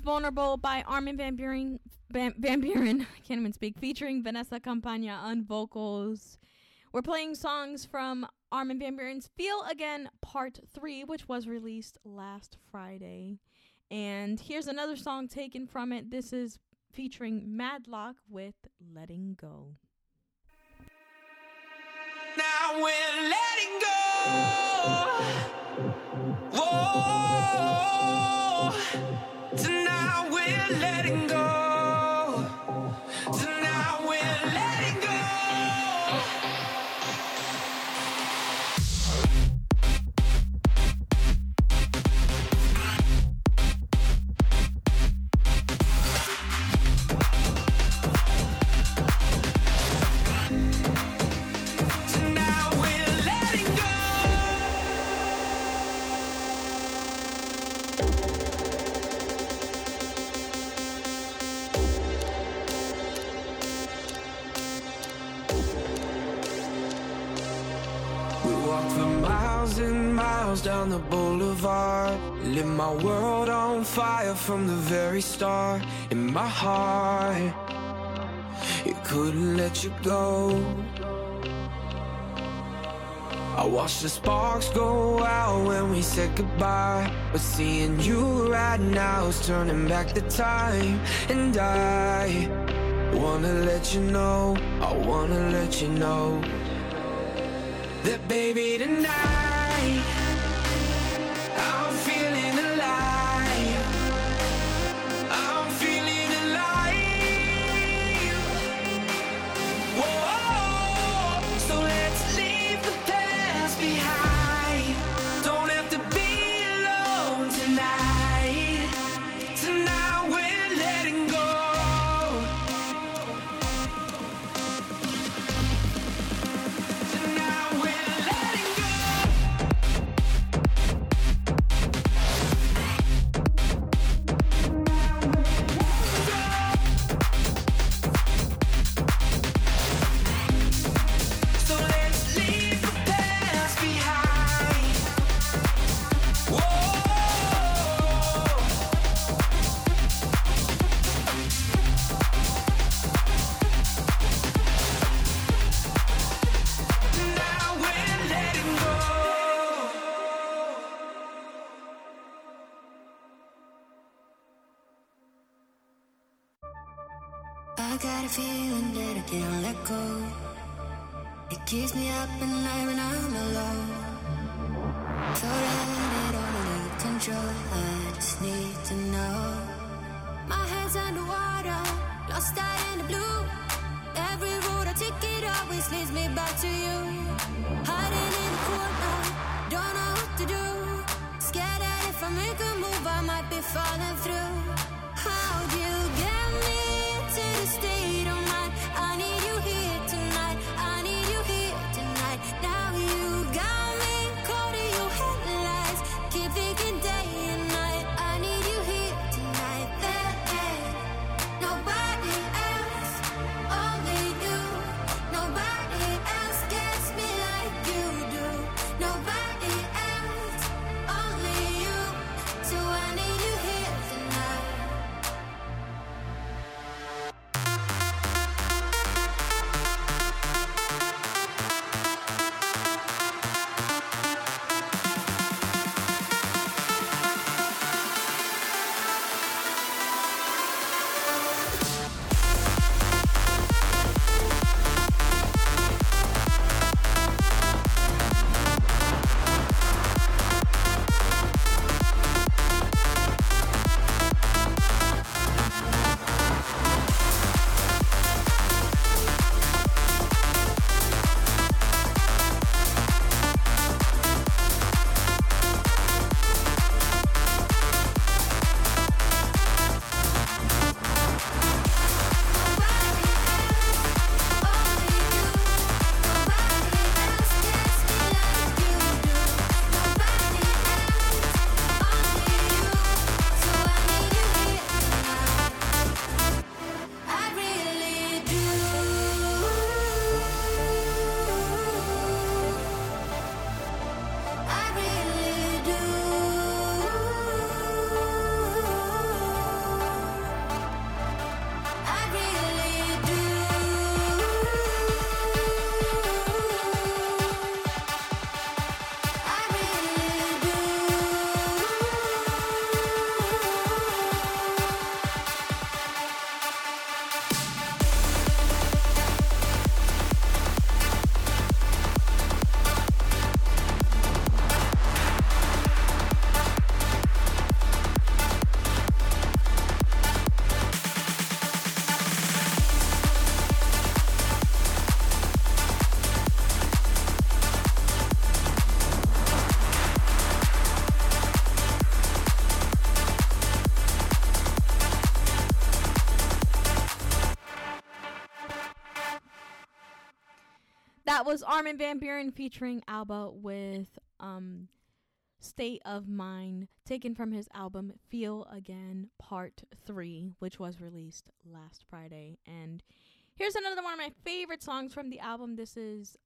Vulnerable by Armin Van Buuren. Van, Van Buuren, I can't even speak, featuring Vanessa Campagna on vocals. We're playing songs from Armin Van Buuren's Feel Again Part 3, which was released last Friday. And here's another song taken from it. This is featuring Madlock with Letting Go. Now we're letting go. Whoa. Tonight we're letting go. Tonight down the boulevard. Lit my world on fire from the very start. In my heart, it couldn't let you go. I watched the sparks go out when we said goodbye. But seeing you right now is turning back the time. And I wanna let you know, I wanna let you know that baby tonight I got a feeling that I can't let go. It keeps me up at night when I'm alone. So let it all only control. I just need to know. My head's underwater, lost out in the blue. Every road I take, it always leads me back to you. Hiding in the corner, don't know what to do. Scared that if I make a move, I might be falling through. Was Armin van Buuren featuring Alba with um State of Mind taken from his album Feel Again Part 3 which was released last Friday. And here's another one of my favorite songs from the album. This is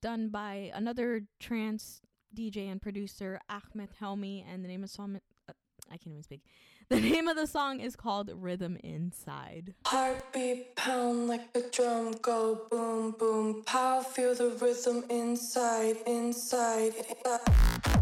done by another trance DJ and producer Ahmed Helmy and the name of song uh, I can't even speak the name of the song is called Rhythm Inside Heartbeat pound like a drum, go boom, boom, pow. Feel the rhythm inside, inside. Heartbeat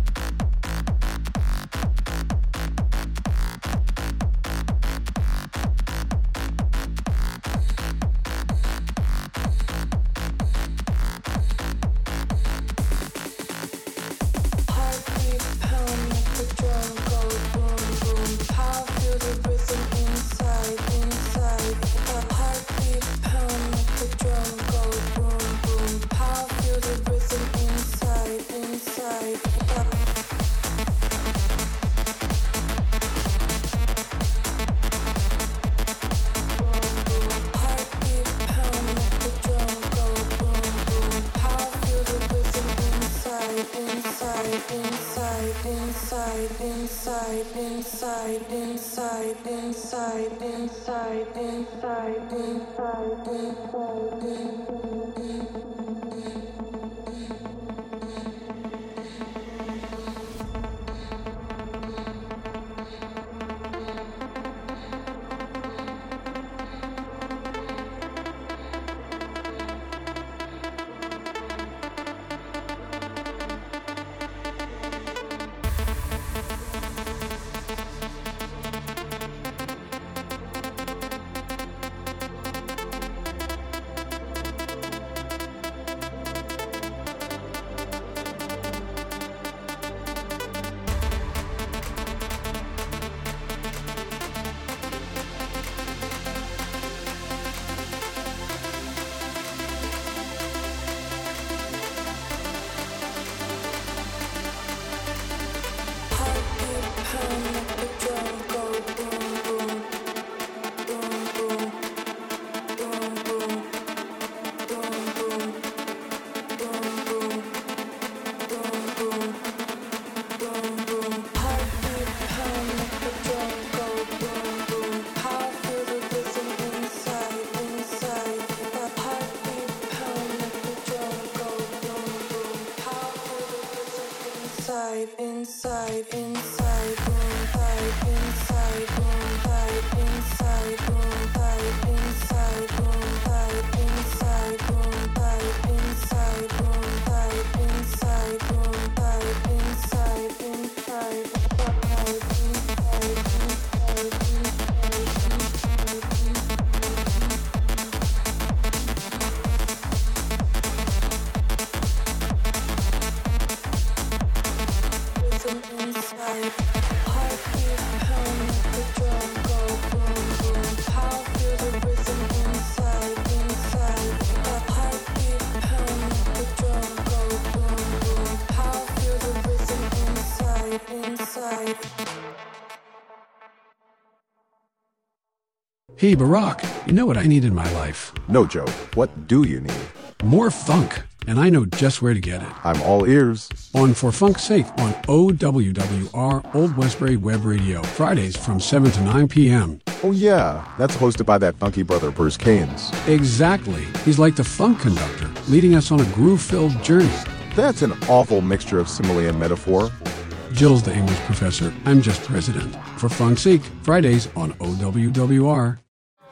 Bye. Hey, Barack, you know what I need in my life? No, Joe. What do you need? More funk, and I know just where to get it. I'm all ears. On For Funk's Sake on OWWR Old Westbury Web Radio, Fridays from 7 to 9 p.m. Oh, yeah. That's hosted by that funky brother, Bruce Keynes. Exactly. He's like the funk conductor, leading us on a groove filled journey. That's an awful mixture of simile and metaphor. Jill's the English professor. I'm just president. For Funk's Sake, Fridays on OWWR.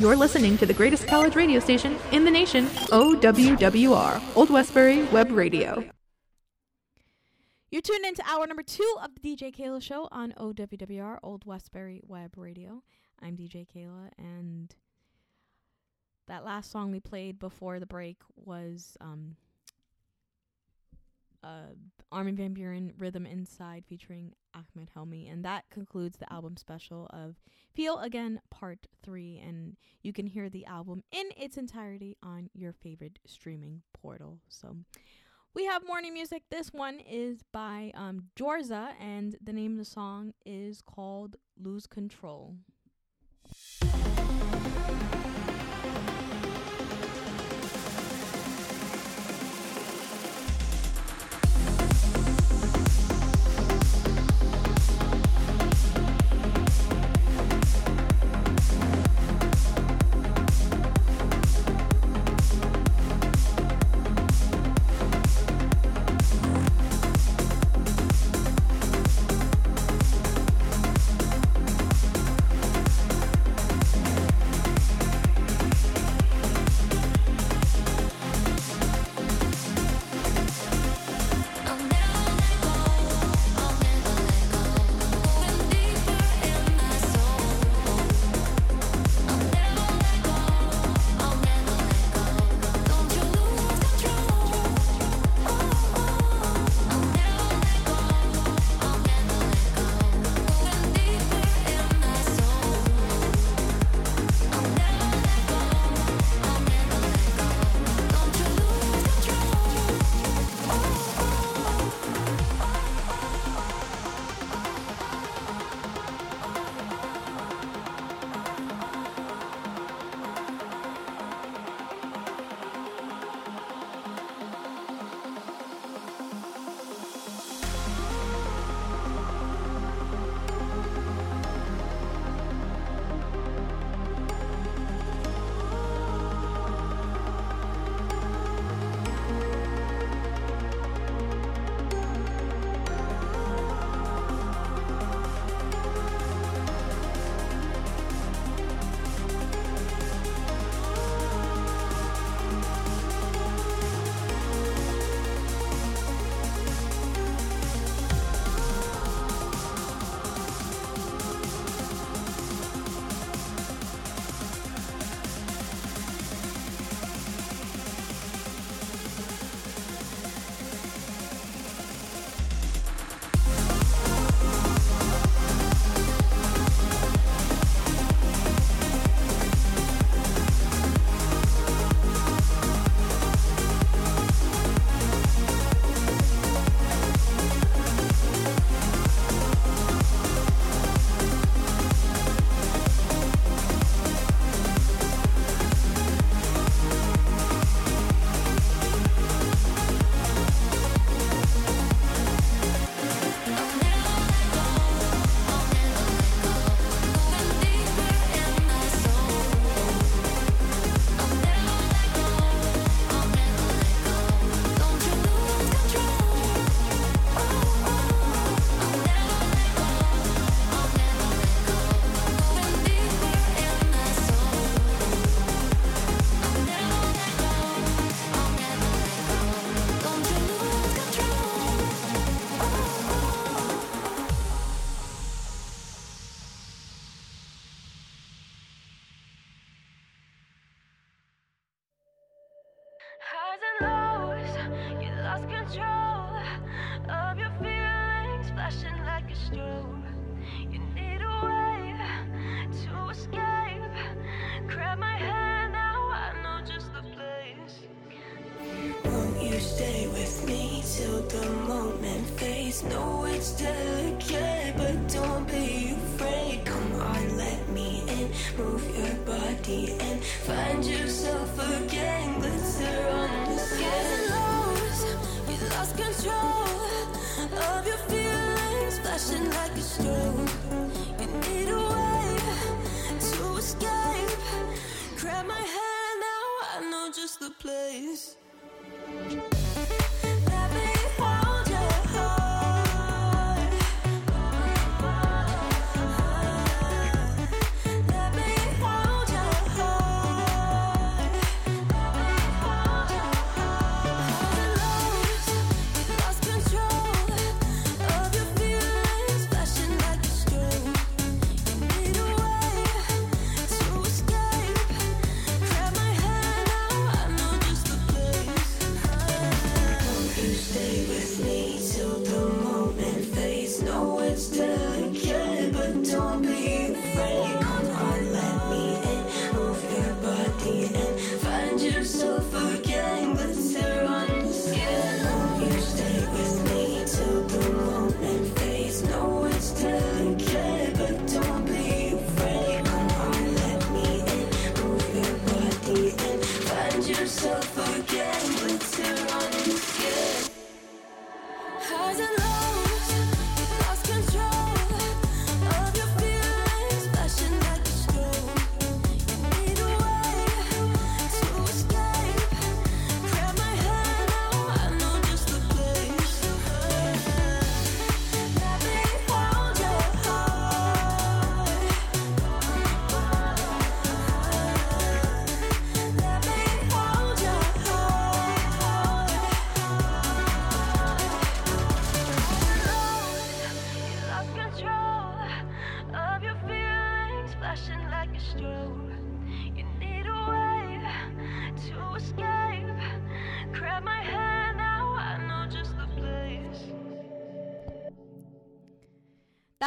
You're listening to the greatest college radio station in the nation, OWWR, Old Westbury Web Radio. You're tuned into hour number two of the DJ Keila Show on OWWR, Old Westbury Web Radio. I'm DJ Keila, and that last song we played before the break was um, uh, Armin Van Buuren, Rhythm Inside, featuring Ahmed Helmy. And that concludes the album special of Feel Again Part 3. And you can hear the album in its entirety on your favorite streaming portal. So we have morning music. This one is by um, Jorza, and the name of the song is called Lose Control.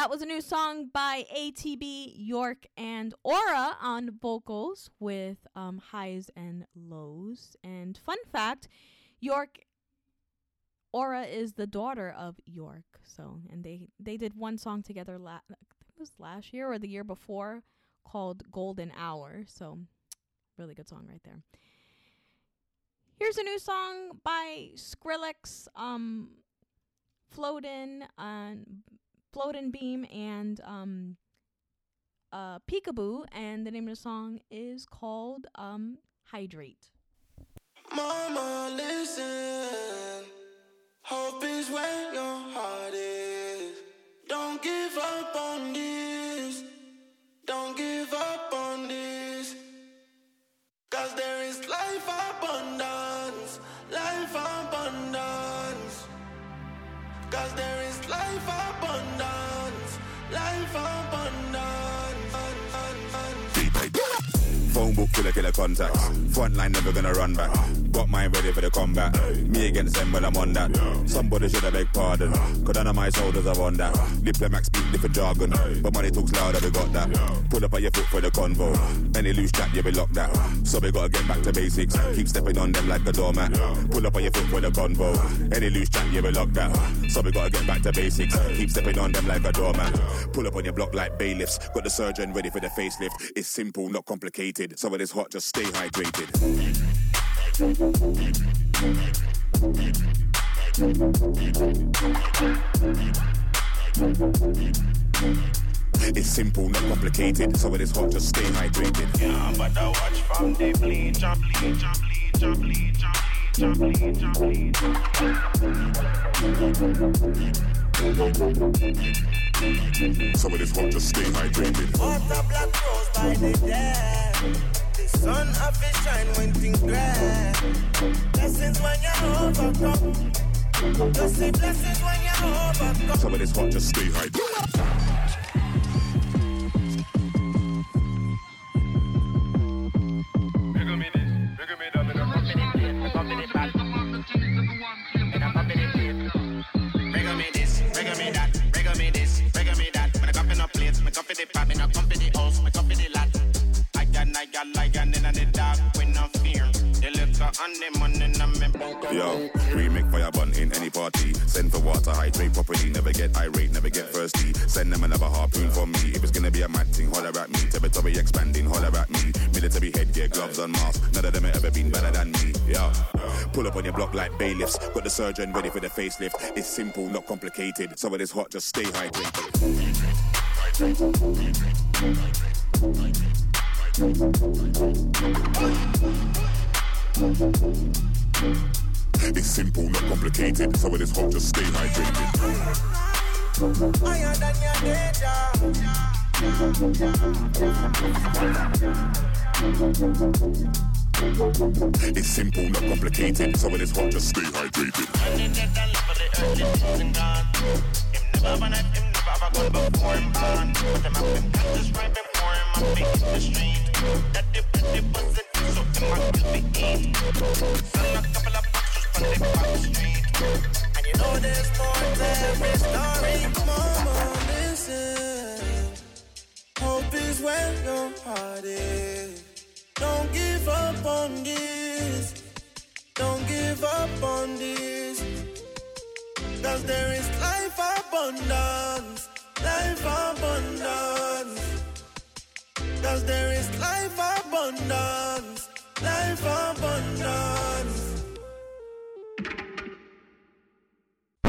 That was a new song by ATB, York, and Aura on vocals with um, highs and lows. And fun fact York, Aura is the daughter of York. So, and they, they did one song together, la- I think it was last year or the year before, called Golden Hour. So, really good song right there. Here's a new song by Skrillex, um, Flowdan, and Beam, and um, uh, Peekaboo, and the name of the song is called um, Hydrate. Mama, listen. Hope is where your heart is. Don't give up on this. Don't give up on this. Cause there is life abundance. Life abundance. Cause there is life abundance. Life abundance. Book killer killer contacts. Front line never gonna run back. Got mine ready for the combat. Me against them when I'm on that. Somebody should have beg pardon. Cause none of my soldiers are on that. Diplomats speak different jargon. But money talks louder, we got that. Pull up on your foot for the convo. Any loose chat, yeah, we lock that. So we gotta get back to basics. Keep stepping on them like a doormat. Pull up on your foot for the convo. Any loose chat, yeah, we lock that. So we gotta get back to basics. Keep stepping on them like a doormat. Pull up on your block like bailiffs. Got the surgeon ready for the facelift. It's simple, not complicated. So when it's hot, just stay hydrated. It's simple, not complicated. So it's hot, just stay hydrated. Yeah, but I watch from the So when it's hot, just stay hydrated. Water black rose by the dam. The sun up is shine when things. Blessings when you overcome. Just say blessings when you overcome. So when it's hot, just stay hydrated. Party. Send for water, hydrate properly. Never get irate, never get thirsty. Send them another harpoon for me. If it's gonna be a mad thing, holler at me. Territory expanding, holler at me. Military headgear, gloves on mask. None of them have ever been better than me. Yeah. Pull up on your block like bailiffs. Got the surgeon ready for the facelift. It's simple, not complicated. So it is hot, just stay hydrated. It's simple, not complicated. So it is hot, just stay hydrated. It's simple, not complicated. So it is hot, just stay hydrated. And you know there's more to every story. Hope is where. Don't give up on this. Don't give up on this. Cause there is life abundance. Life abundance. Cause there is life abundance. Life abundance.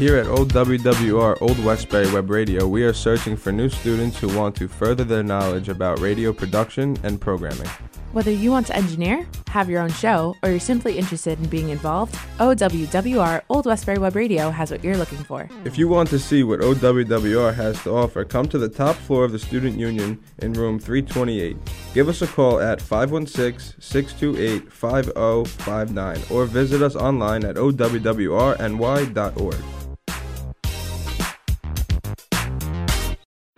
Here at OWWR Old Westbury Web Radio, we are searching for new students who want to further their knowledge about radio production and programming. Whether you want to engineer, have your own show, or you're simply interested in being involved, OWWR Old Westbury Web Radio has what you're looking for. If you want to see what OWWR has to offer, come to the top floor of the Student Union in room 328. Give us a call at 516 628 5059 or visit us online at owwrny.org.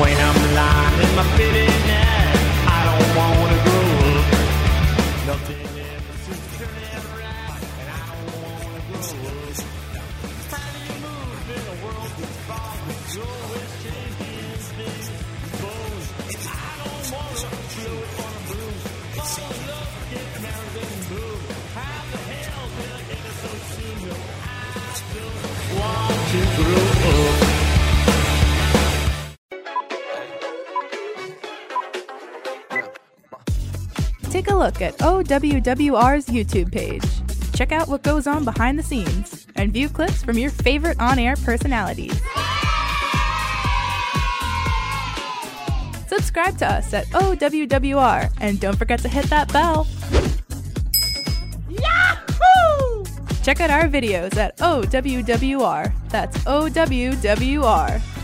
When I'm lying in my bed look at OWWR's YouTube page. Check out what goes on behind the scenes and view clips from your favorite on air personalities. Subscribe to us at OWWR and don't forget to hit that bell. Yahoo! Check out our videos at OWWR. That's OWWR.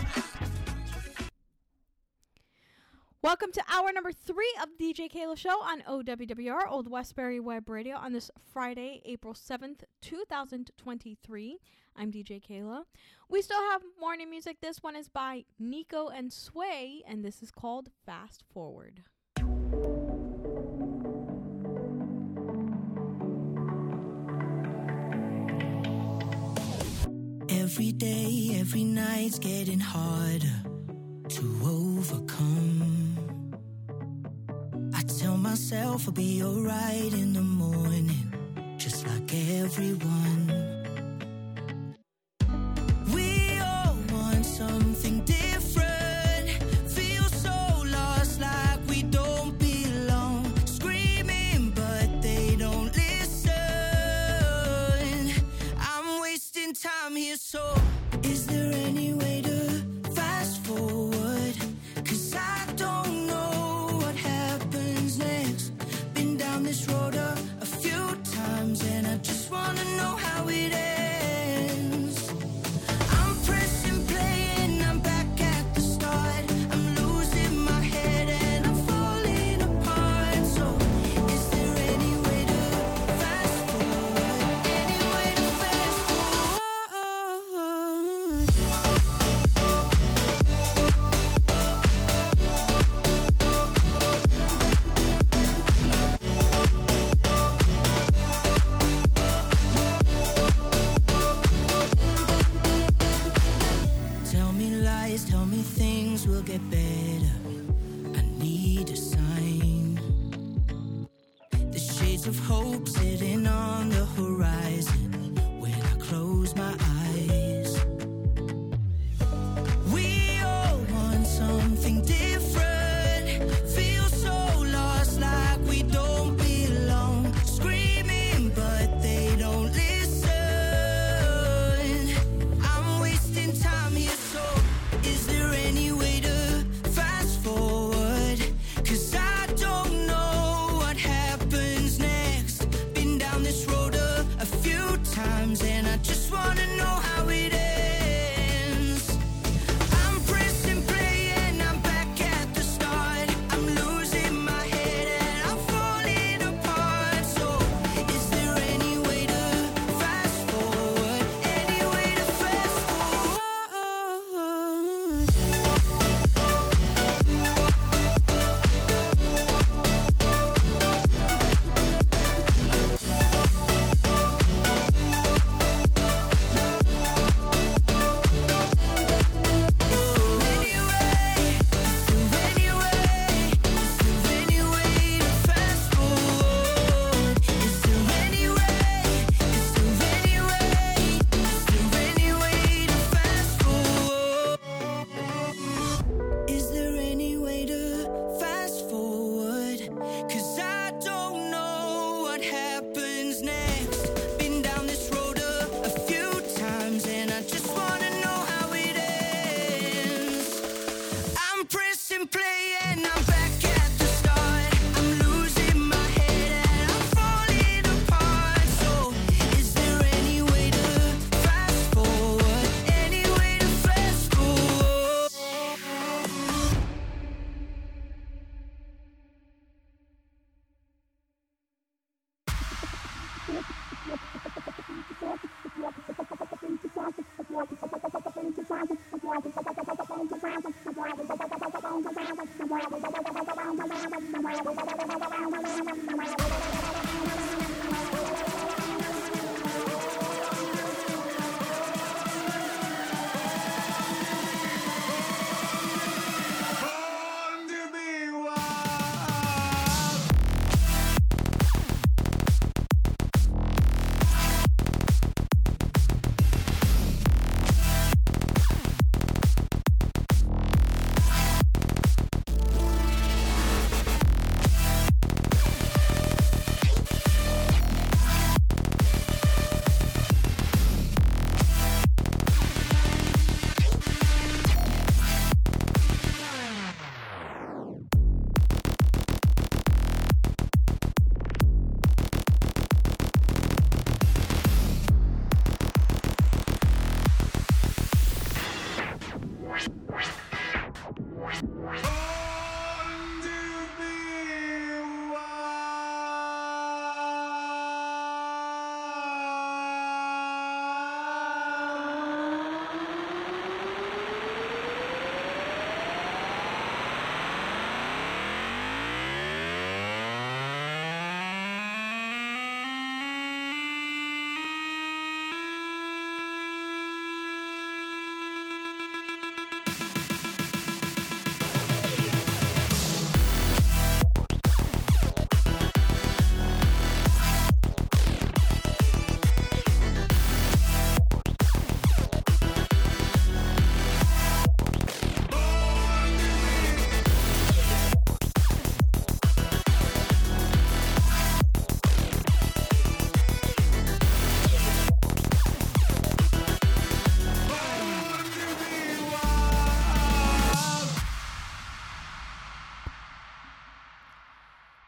Welcome to hour number three of DJ Keila Show on OWWR Old Westbury Web Radio on this Friday, April 7th, 2023. I'm DJ Keila. We still have morning music. This one is by Niiko and SWAE, and this is called Fast Forward. Every day, every night's getting harder to overcome. Tell myself I'll be alright in the morning, just like everyone. We all want something different. Feel so lost, like we don't belong. Screaming, but they don't listen. I'm wasting time here, so is there any way to wanna know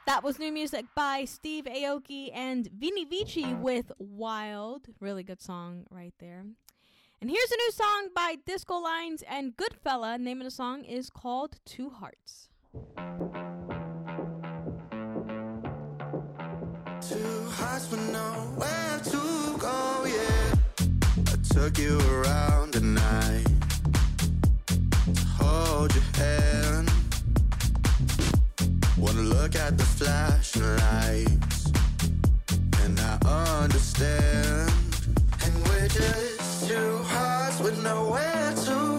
That was new music by Steve Aoki and Vini Vici with Wild. Really good song right there. And here's a new song by Disco Lines and Goodfella. Name of the song is called Two Hearts. Two hearts with nowhere to go, yeah. I took you around night to hold your hand. Wanna look at the flashing lights, and I understand. And we're just two hearts with nowhere to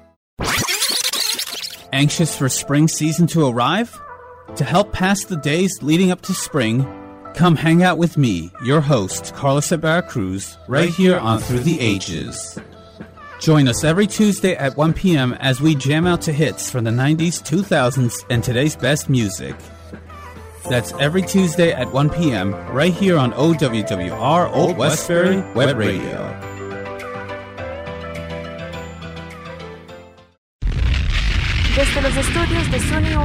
Anxious for spring season to arrive? To help pass the days leading up to spring, come hang out with me, your host, Carlos Ibarra Cruz, right here on Through the Ages. Join us every Tuesday at 1 p.m. as we jam out to hits from the 90s, 2000s, and today's best music. That's every Tuesday at 1 p.m. right here on OWWR Old Westbury Web Radio.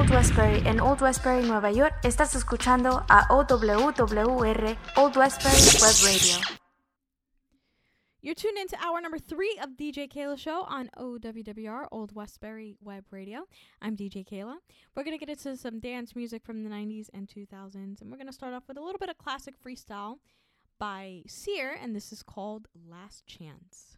Old Westbury en Old Westbury, Nueva York, estás escuchando a OWWR Old Westbury Web Radio. You're tuned into hour number three of DJ Keila Show on OWWR Old Westbury Web Radio. I'm DJ Keila. We're gonna get into some dance music from the 90s and 2000s, and we're gonna start off with a little bit of classic freestyle by Seer, and this is called Last Chance.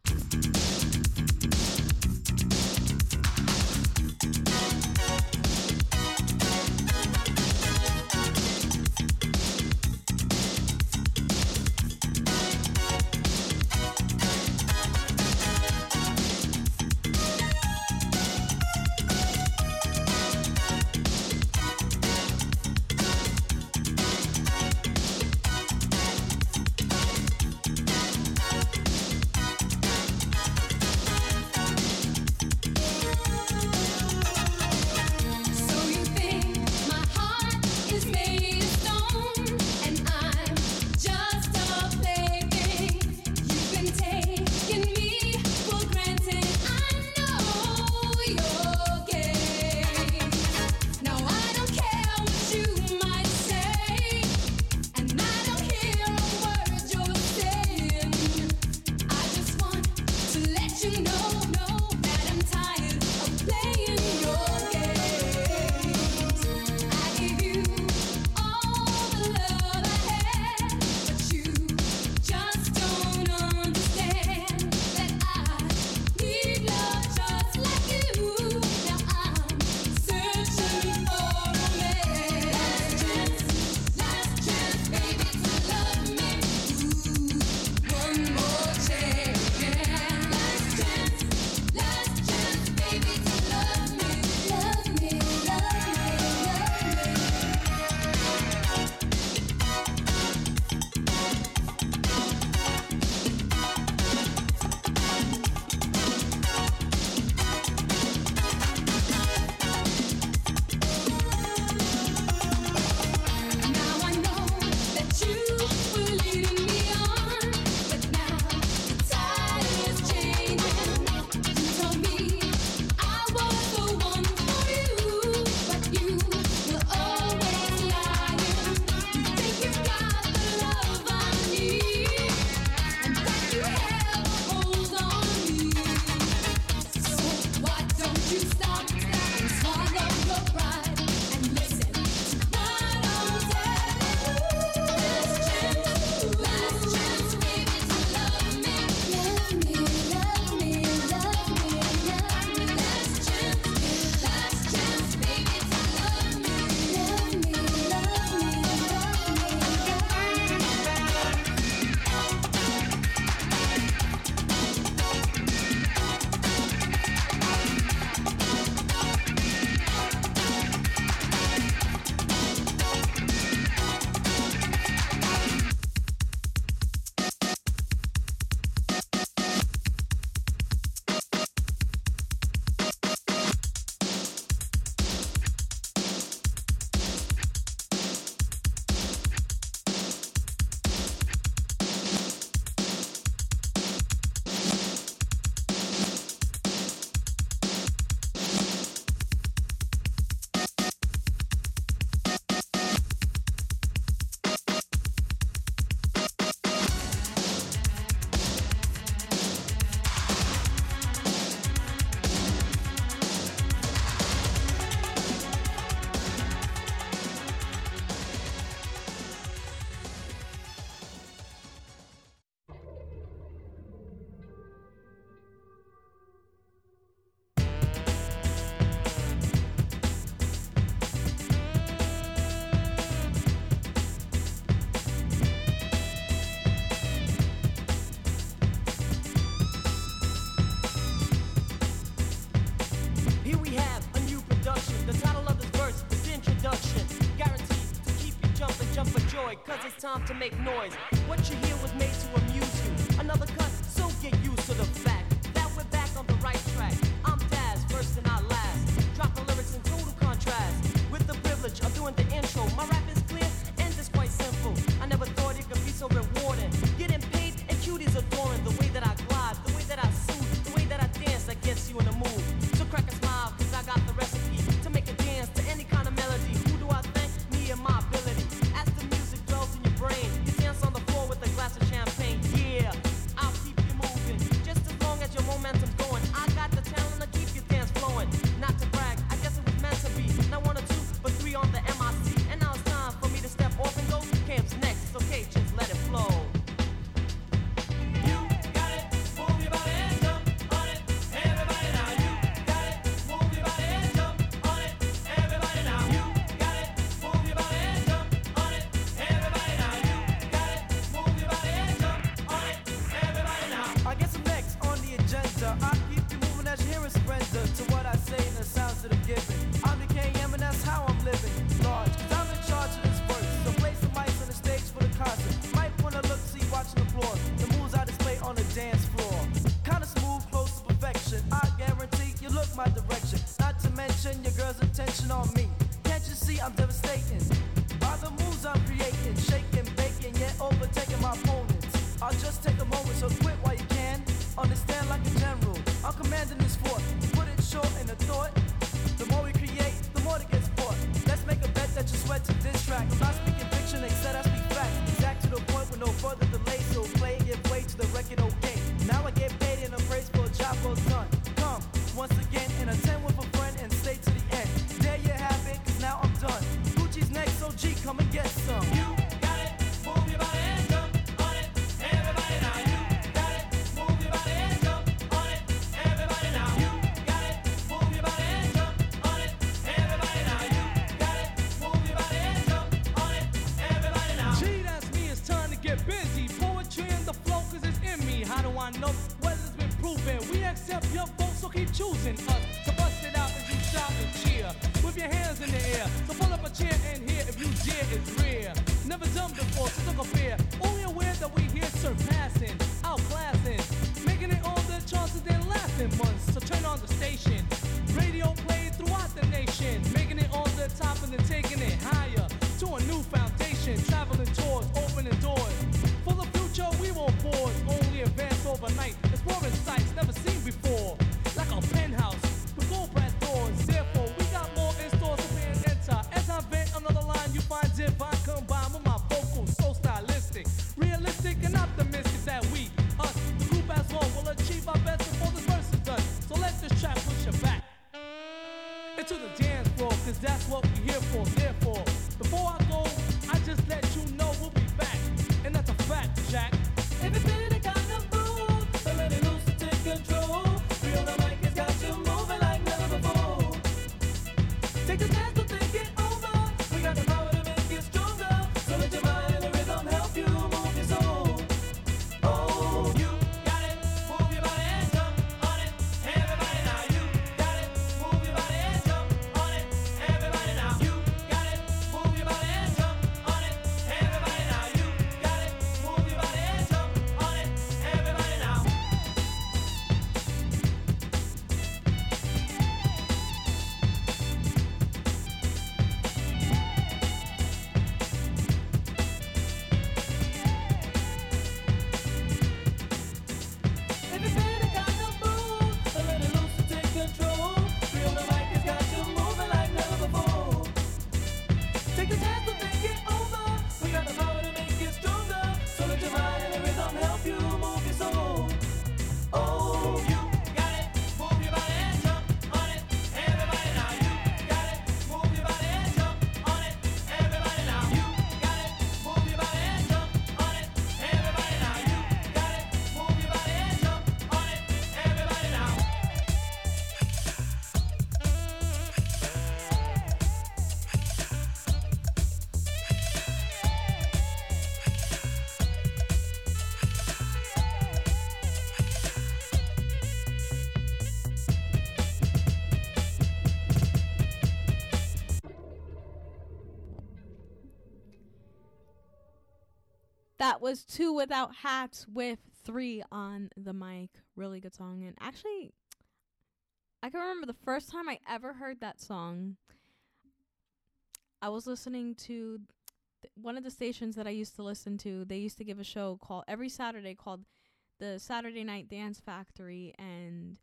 Time to make noise. Was two without hats with three on the mic. Really good song. And actually, I can remember the first time I ever heard that song. I was listening to th- one of the stations that I used to listen to. They used to give a show called every Saturday called the Saturday Night Dance Factory. And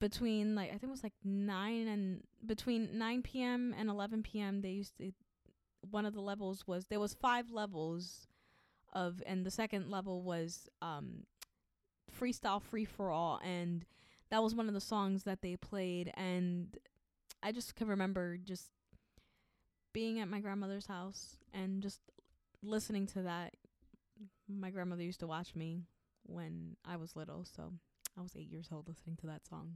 between like I think it was like nine and between nine p.m. and eleven p.m. They used to one of the levels was there was five levels of and the second level was um freestyle free for all. And that was one of the songs that they played. And I just can remember just being at my grandmother's house and just listening to that. My grandmother used to watch me when I was little. So I was 8 years old listening to that song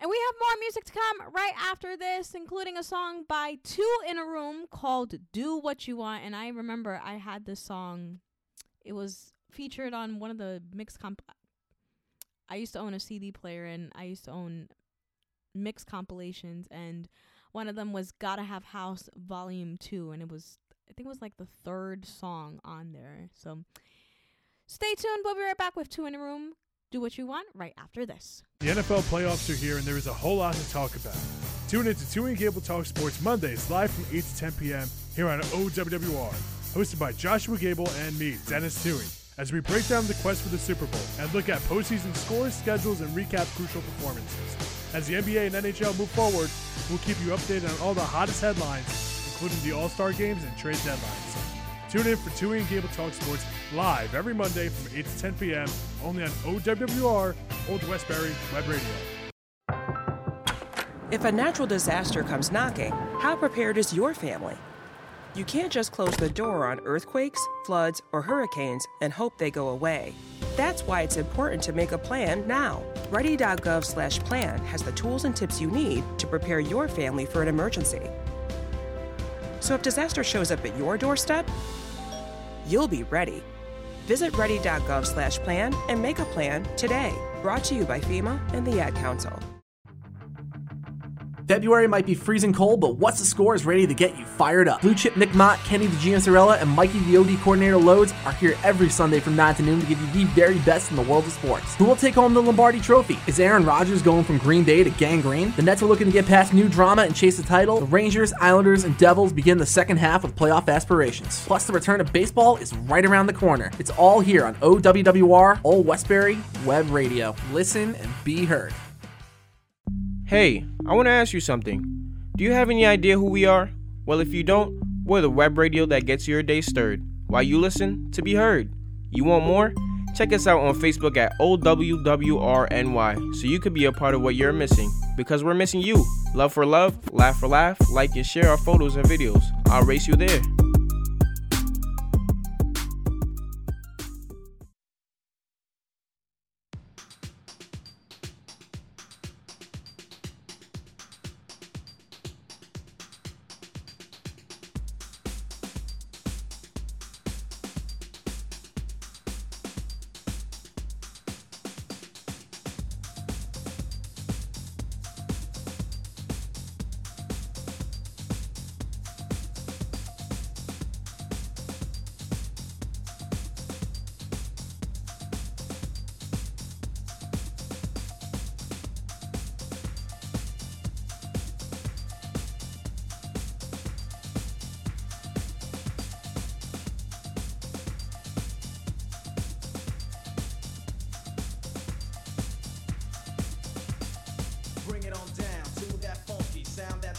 and we have more music to come right after this, including a song by Two in a Room called Do What You Want. And I remember I had this song, it was featured on one of the mix comp. I used to own a CD player and I used to own mix compilations. And one of them was Gotta Have House Volume 2. And it was, I think it was like the third song on there. So stay tuned. We'll be right back with Two in a Room. Do what you want right after this. The NFL playoffs are here, and there is a whole lot to talk about. Tune in to Tui and Gable Talk Sports Mondays live from 8 to 10 p.m. here on OWWR, hosted by Joshua Gable and me, Dennis Tui, as we break down the quest for the Super Bowl and look at postseason scores, schedules, and recap crucial performances. As the NBA and NHL move forward, we'll keep you updated on all the hottest headlines, including the All Star games and trade deadlines. Tune in for Tui and Gable Talk Sports live every Monday from 8 to 10 p.m. only on OWWR, Old Westbury Web Radio. If a natural disaster comes knocking, how prepared is your family? You can't just close the door on earthquakes, floods, or hurricanes and hope they go away. That's why it's important to make a plan now. Ready.gov slash plan has the tools and tips you need to prepare your family for an emergency. So if disaster shows up at your doorstep, you'll be ready. Visit ready.gov/plan and make a plan today. Brought to you by FEMA and the Ad Council. February might be freezing cold, but What's the Score is ready to get you fired up. Blue Chip Nick Mott, Kenny the Giancarella, and Mikey the OD Coordinator Loads are here every Sunday from 9 to noon to give you the very best in the world of sports. Who will take home the Lombardi Trophy? Is Aaron Rodgers going from Green Bay to gangrene? The Nets are looking to get past new drama and chase the title. The Rangers, Islanders, and Devils begin the second half with playoff aspirations. Plus, the return of baseball is right around the corner. It's all here on OWWR, Old Westbury Web Radio. Listen and be heard. Hey, I want to ask you something. Do you have any idea who we are? Well, if you don't, we're the web radio that gets your day stirred while you listen to be heard. You want more? Check us out on Facebook at OWWRNY so you could be a part of what you're missing because we're missing you. Love for love, laugh for laugh, like and share our photos and videos. I'll race you there.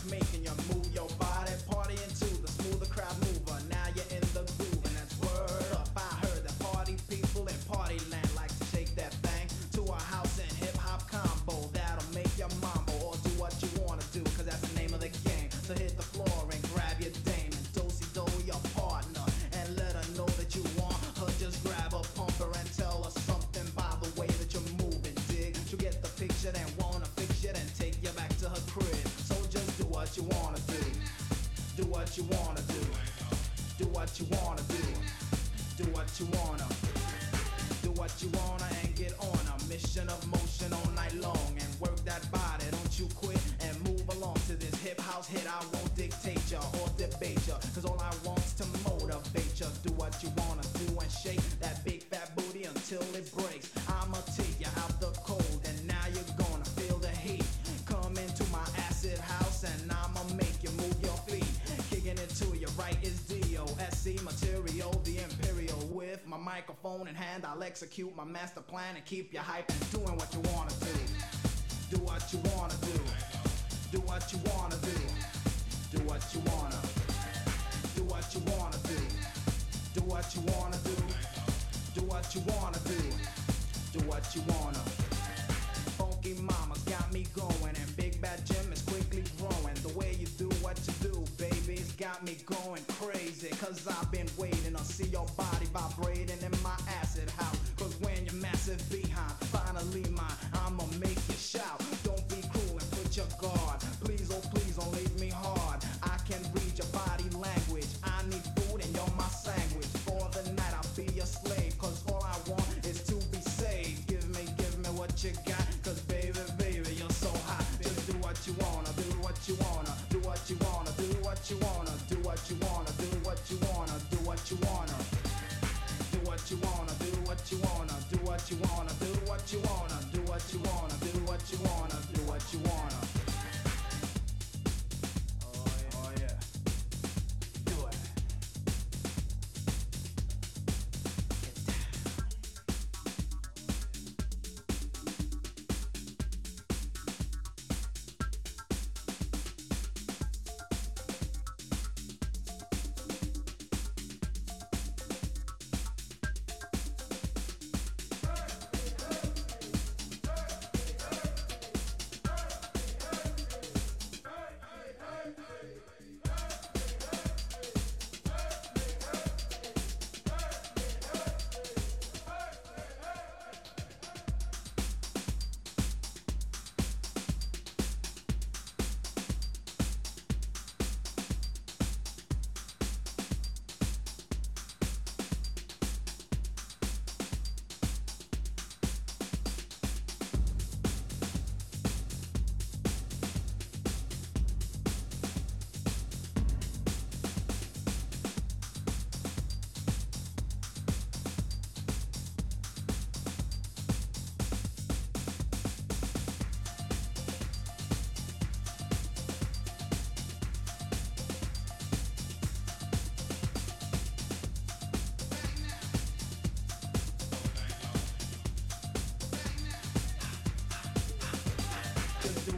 Making your move Microphone in hand, I'll execute my master plan and keep you hype and doing what you wanna do. Do what you wanna do. Do what you wanna do. Do what you wanna. Do what you wanna do. Do what you wanna do. Do what you wanna do. Do what you wanna. Funky mama got me going, and Big Bad Jim is quickly growing. The way you do what you do, baby, it's got me going. Cause I've been waiting. I see your body vibrating in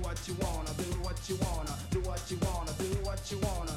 what you wanna, do what you wanna, do what you wanna, do what you wanna,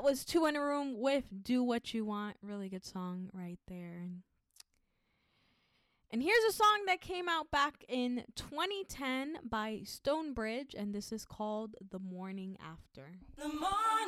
That was Two in a Room with Do What You Want. Really good song right there. And here's a song that came out back in 2010 by Stonebridge, and this is called The Morning After. The morning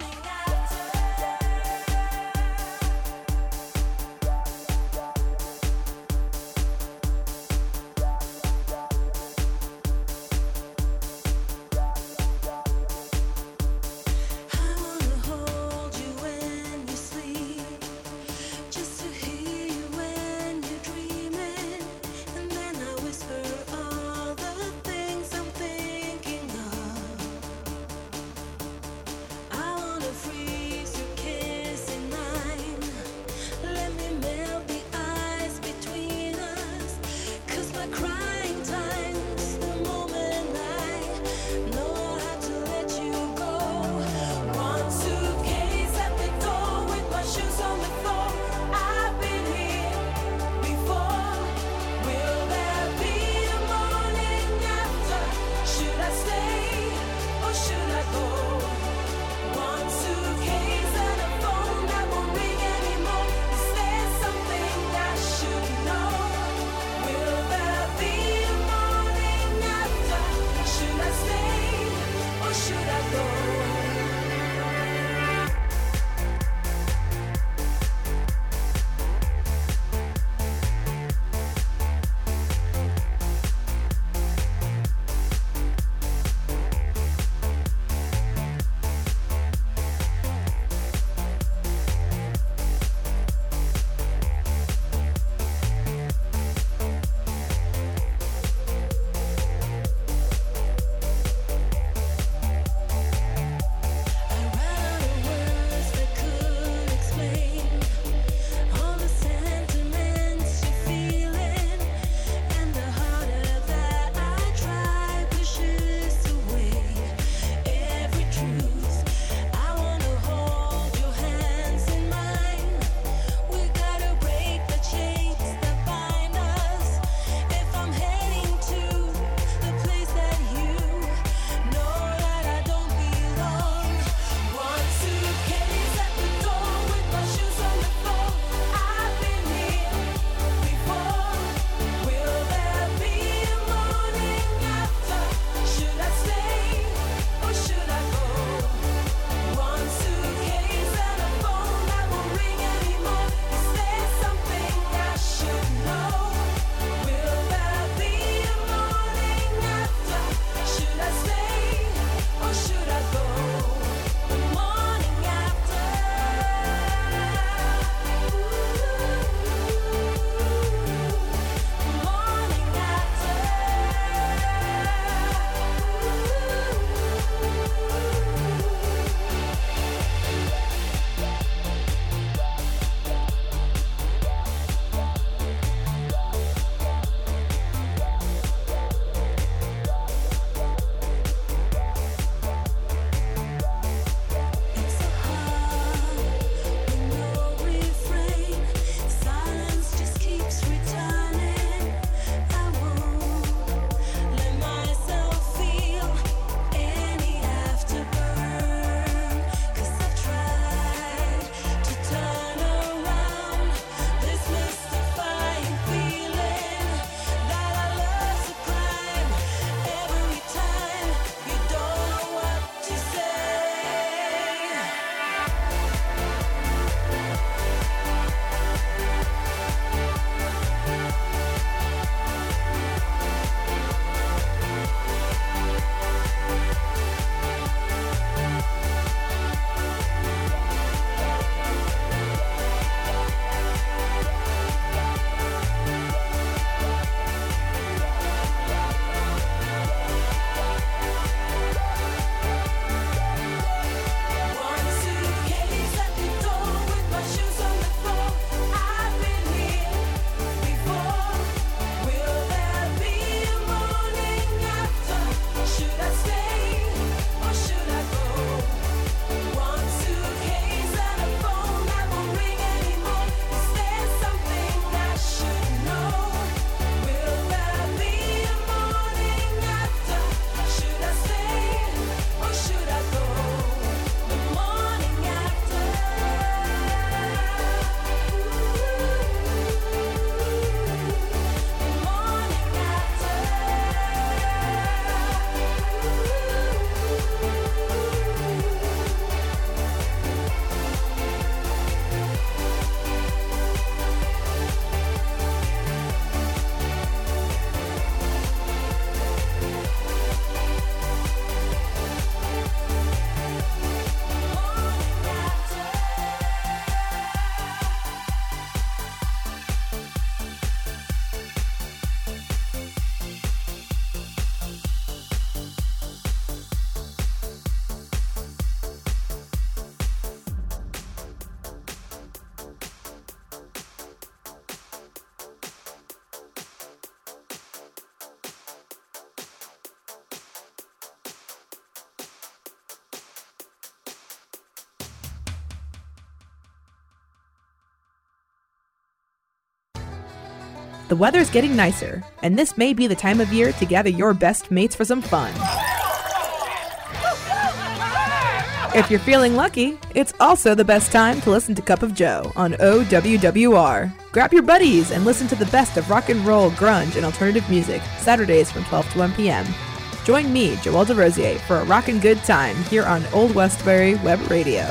The weather's getting nicer, and this may be the time of year to gather your best mates for some fun. If you're feeling lucky, it's also the best time to listen to Cup of Joe on OWWR. Grab your buddies and listen to the best of rock and roll, grunge, and alternative music, Saturdays from 12 to 1 p.m. Join me, Joelle DeRosier, for a rockin' good time here on Old Westbury Web Radio.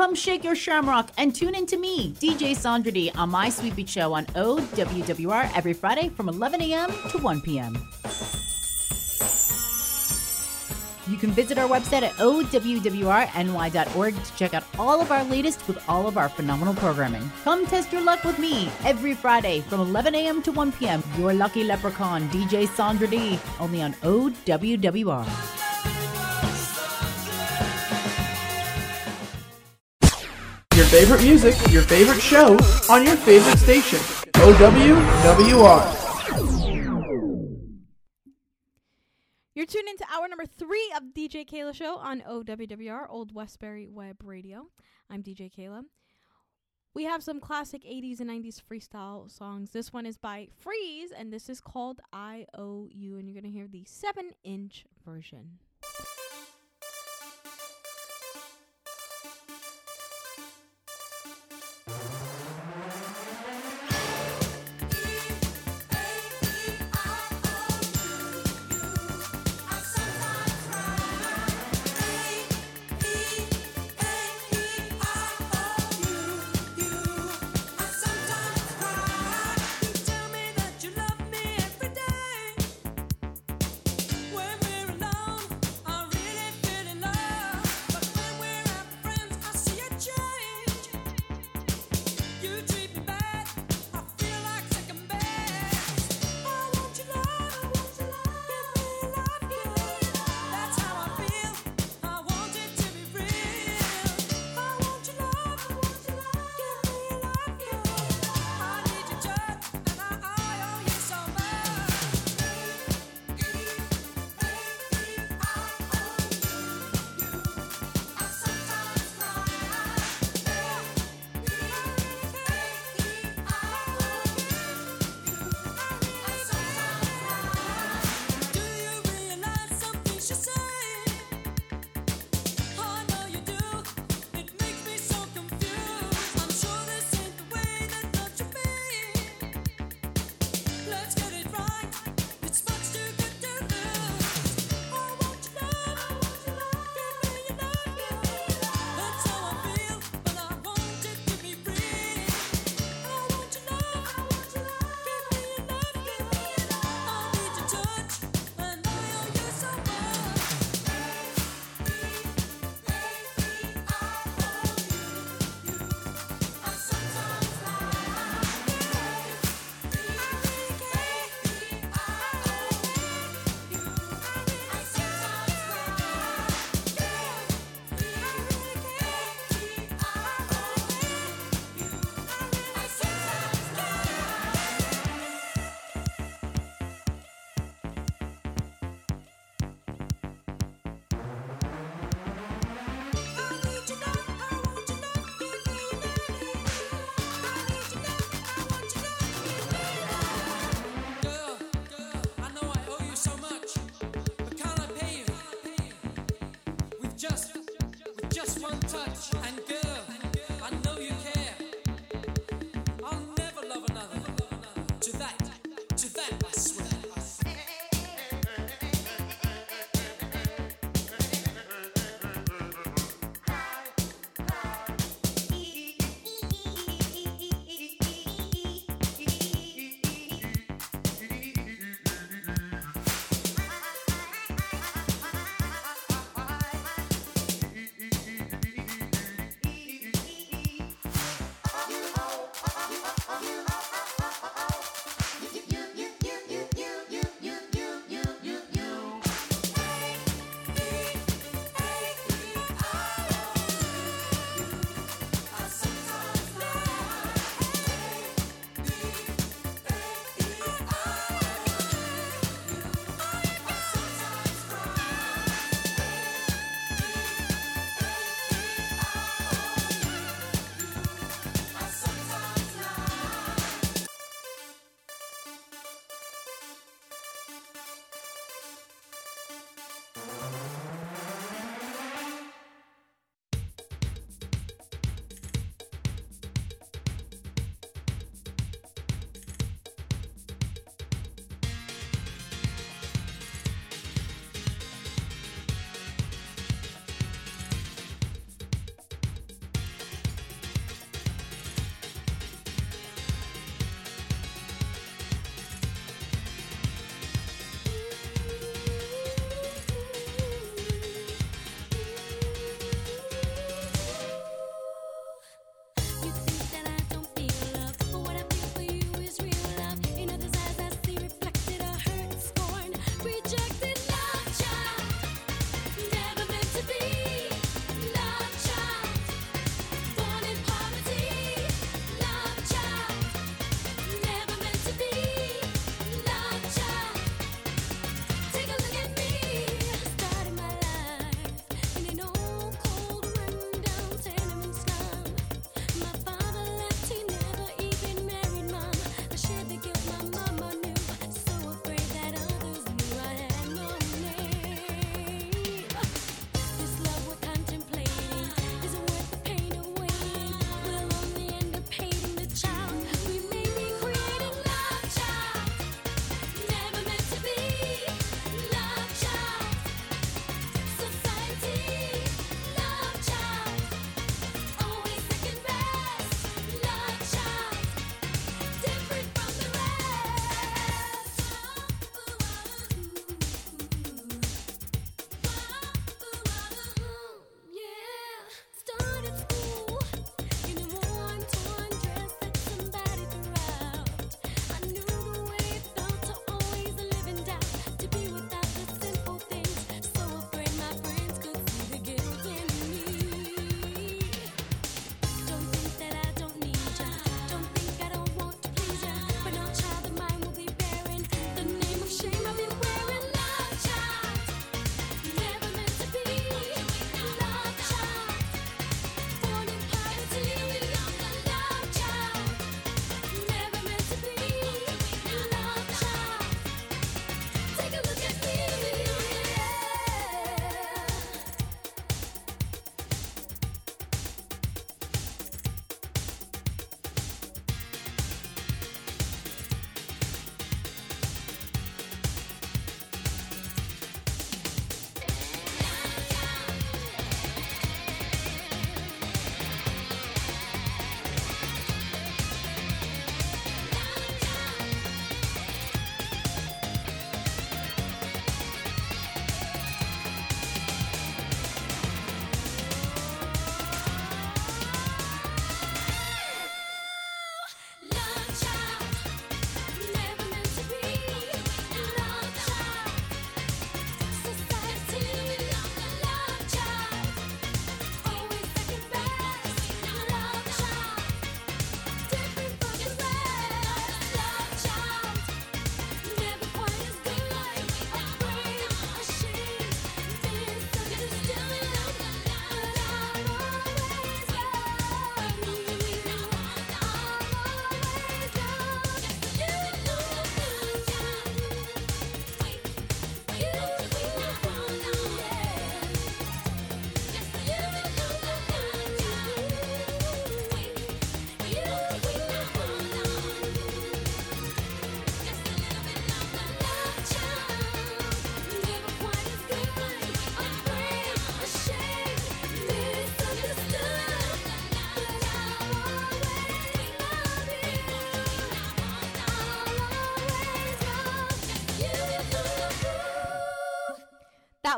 Come shake your shamrock and tune in to me, DJ Sandra D, on my Sweet Beat Show on OWWR every Friday from 11 a.m. to 1 p.m. You can visit our website at owwrny.org to check out all of our latest with all of our phenomenal programming. Come test your luck with me every Friday from 11 a.m. to 1 p.m. Your lucky leprechaun, DJ Sandra D, only on OWWR. Favorite music, your favorite show on your favorite station. OWWR. You're tuned into hour number three of DJ Keila Show on OWWR, Old Westbury Web Radio. I'm DJ Keila. We have some classic 80s and 90s freestyle songs. This one is by Freeez, and this is called I O U, and you're going to hear the 7 inch version.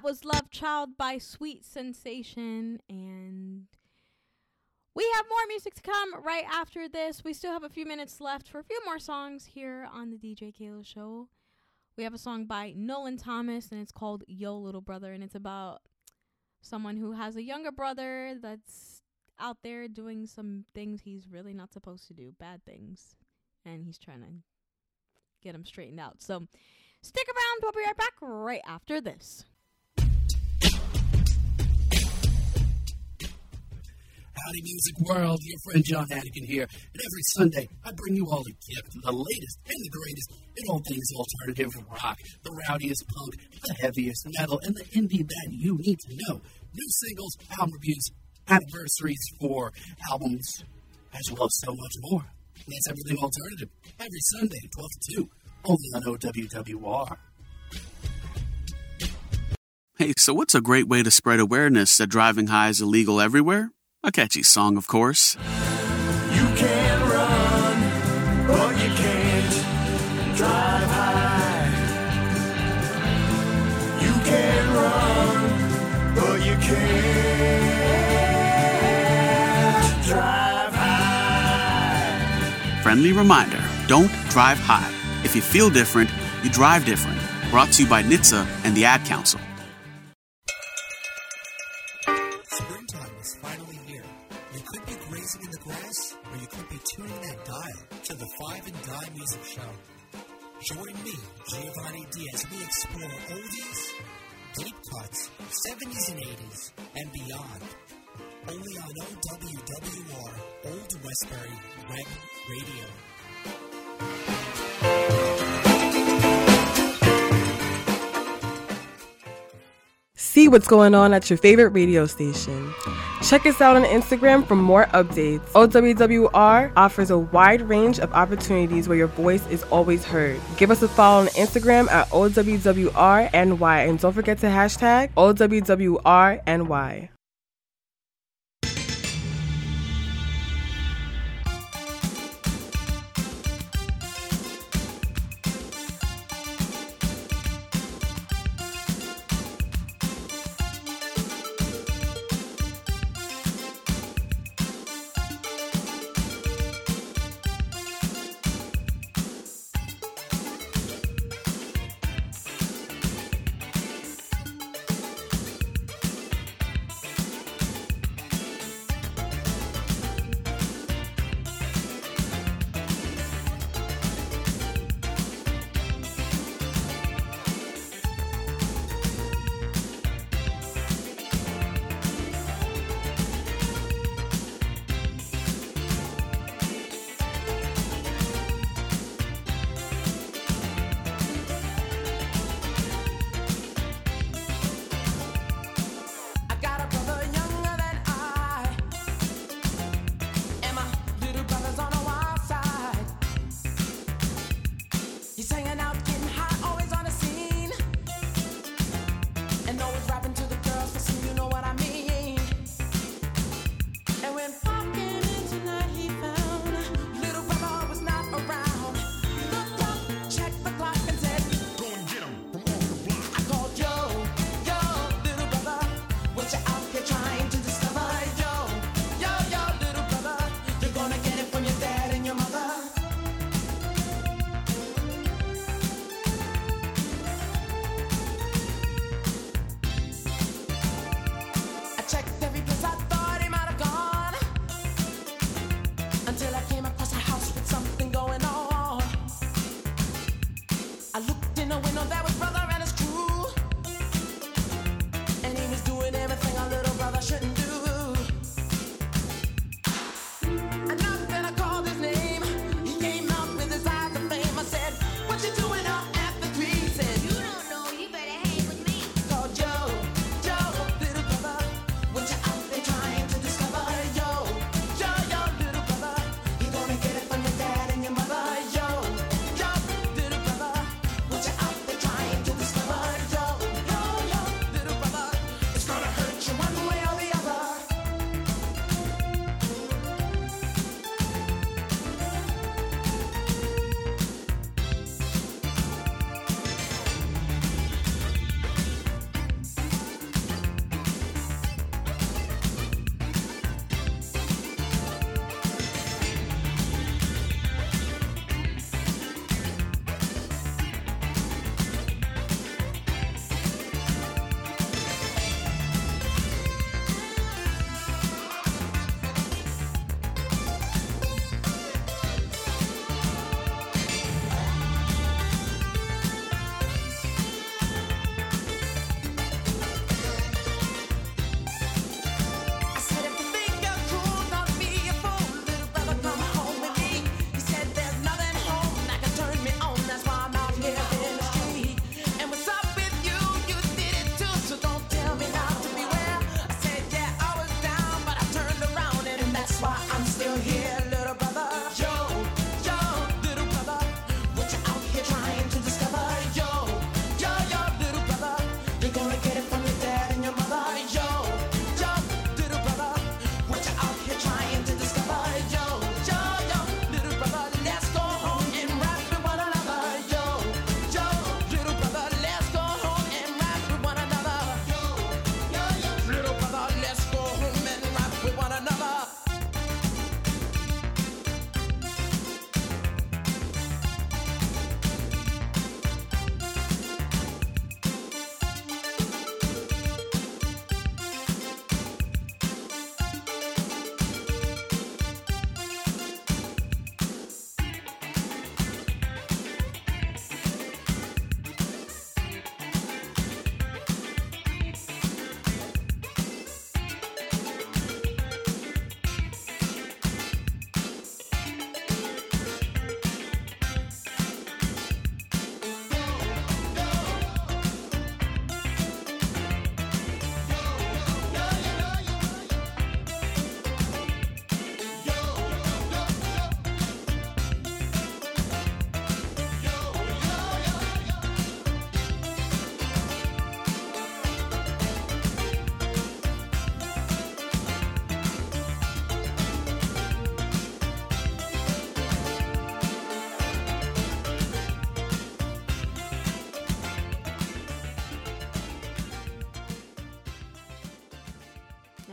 Was Love Child by Sweet Sensation. And we have more music to come right after this. We still have a few minutes left for a few more songs here on the DJ Keila Show. We have a song by Nolan Thomas, and it's called Yo Little Brother. And it's about someone who has a younger brother that's out there doing some things he's really not supposed to do, bad things. And he's trying to get him straightened out. So stick around. We'll be right back right after this. Howdy Music World, your friend John Hannigan here, and every Sunday I bring you all the gift, the latest and the greatest in all things alternative rock, the rowdiest punk, the heaviest metal, and the indie that you need to know. New singles, album reviews, anniversaries for albums, as well as so much more. That's everything alternative, every Sunday, 12 to 2, only on OWWR. Hey, so what's a great way to spread awareness that driving high is illegal everywhere? A catchy song, of course. You can run, but you can't drive high. You can run, but you can't drive high. Friendly reminder don't drive high. If you feel different, you drive different. Brought to you by NHTSA and the Ad Council. To the Five and Dime Music Show. Join me, Giovanni D, as we explore oldies, deep cuts, 70s and 80s, and beyond. Only on OWWR, Old Westbury Web Radio. See what's going on at your favorite radio station. Check us out on Instagram for more updates. OWWR offers a wide range of opportunities where your voice is always heard. Give us a follow on Instagram at OWWRNY and don't forget to hashtag OWWRNY.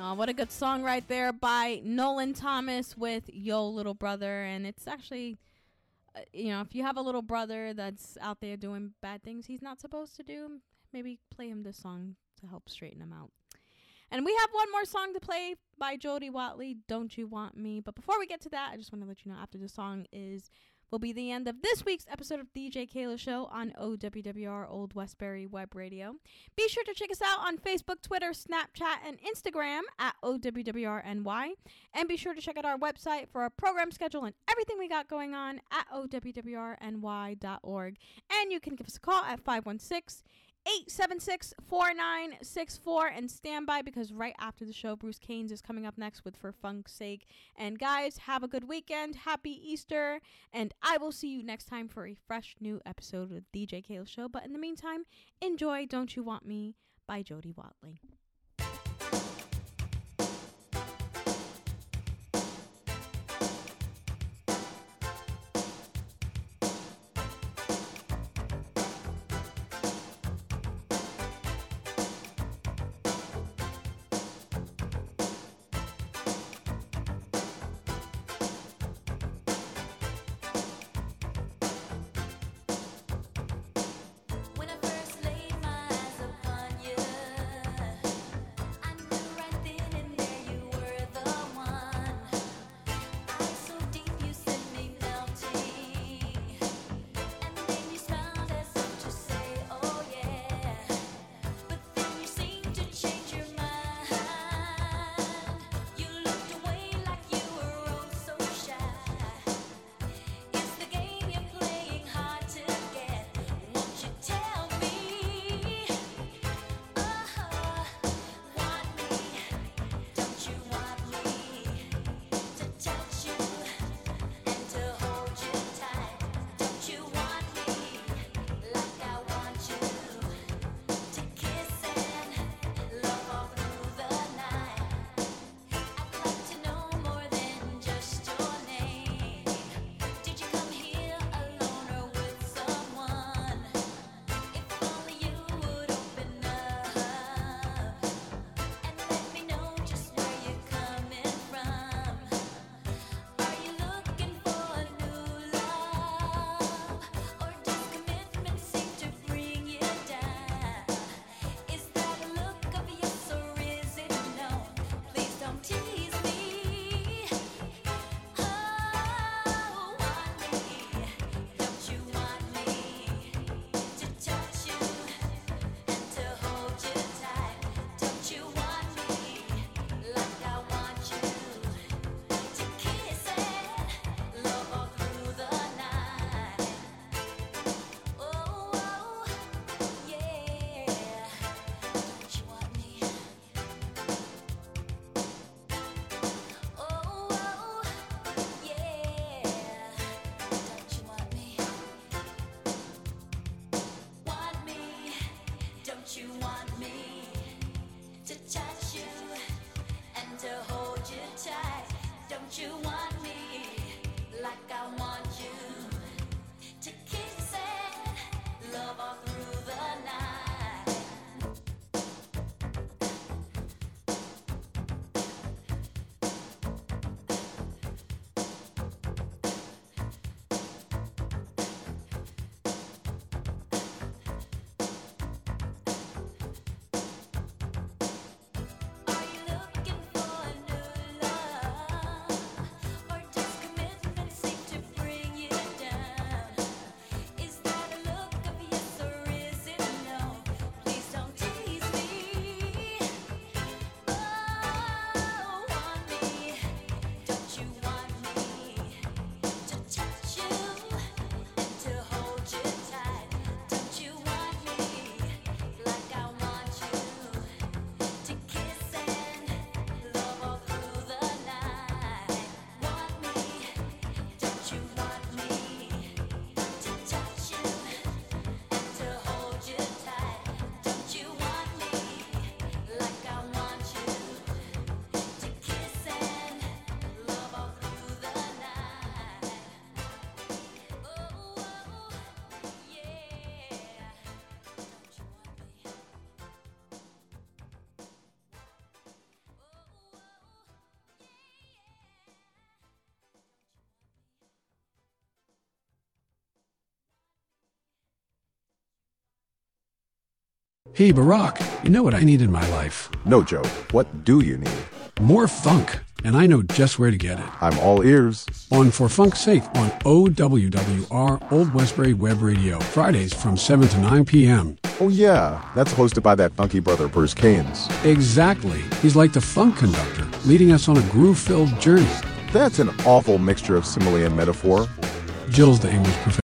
Oh, what a good song right there by Nolan Thomas with Yo Little Brother. And it's actually, uh, you know, if you have a little brother that's out there doing bad things he's not supposed to do, maybe play him this song to help straighten him out. And we have one more song to play by Jody Watley, Don't You Want Me? But before we get to that, I just want to let you know after the song is will be the end of this week's episode of DJ Keila Show on OWWR Old Westbury Web Radio. Be sure to check us out on Facebook, Twitter, Snapchat, and Instagram at OWWRNY. And be sure to check out our website for our program schedule and everything we got going on at OWWRNY.org. And you can give us a call at 516 876 4964 and stand by because right after the show, Bruce Canes is coming up next with For Funk's Sake. And guys, have a good weekend. Happy Easter. And I will see you next time for a fresh new episode of the DJ Keila Show. But in the meantime, enjoy Don't You Want Me by Jody Watley. Hey, Barack, you know what I need in my life? No, Joe. What do you need? More funk. And I know just where to get it. I'm all ears. On For Funk's Sake on OWWR Old Westbury Web Radio, Fridays from 7 to 9 p.m. Oh, yeah. That's hosted by that funky brother, Bruce Keynes. Exactly. He's like the funk conductor, leading us on a groove filled journey. That's an awful mixture of simile and metaphor. Jill's the English professor.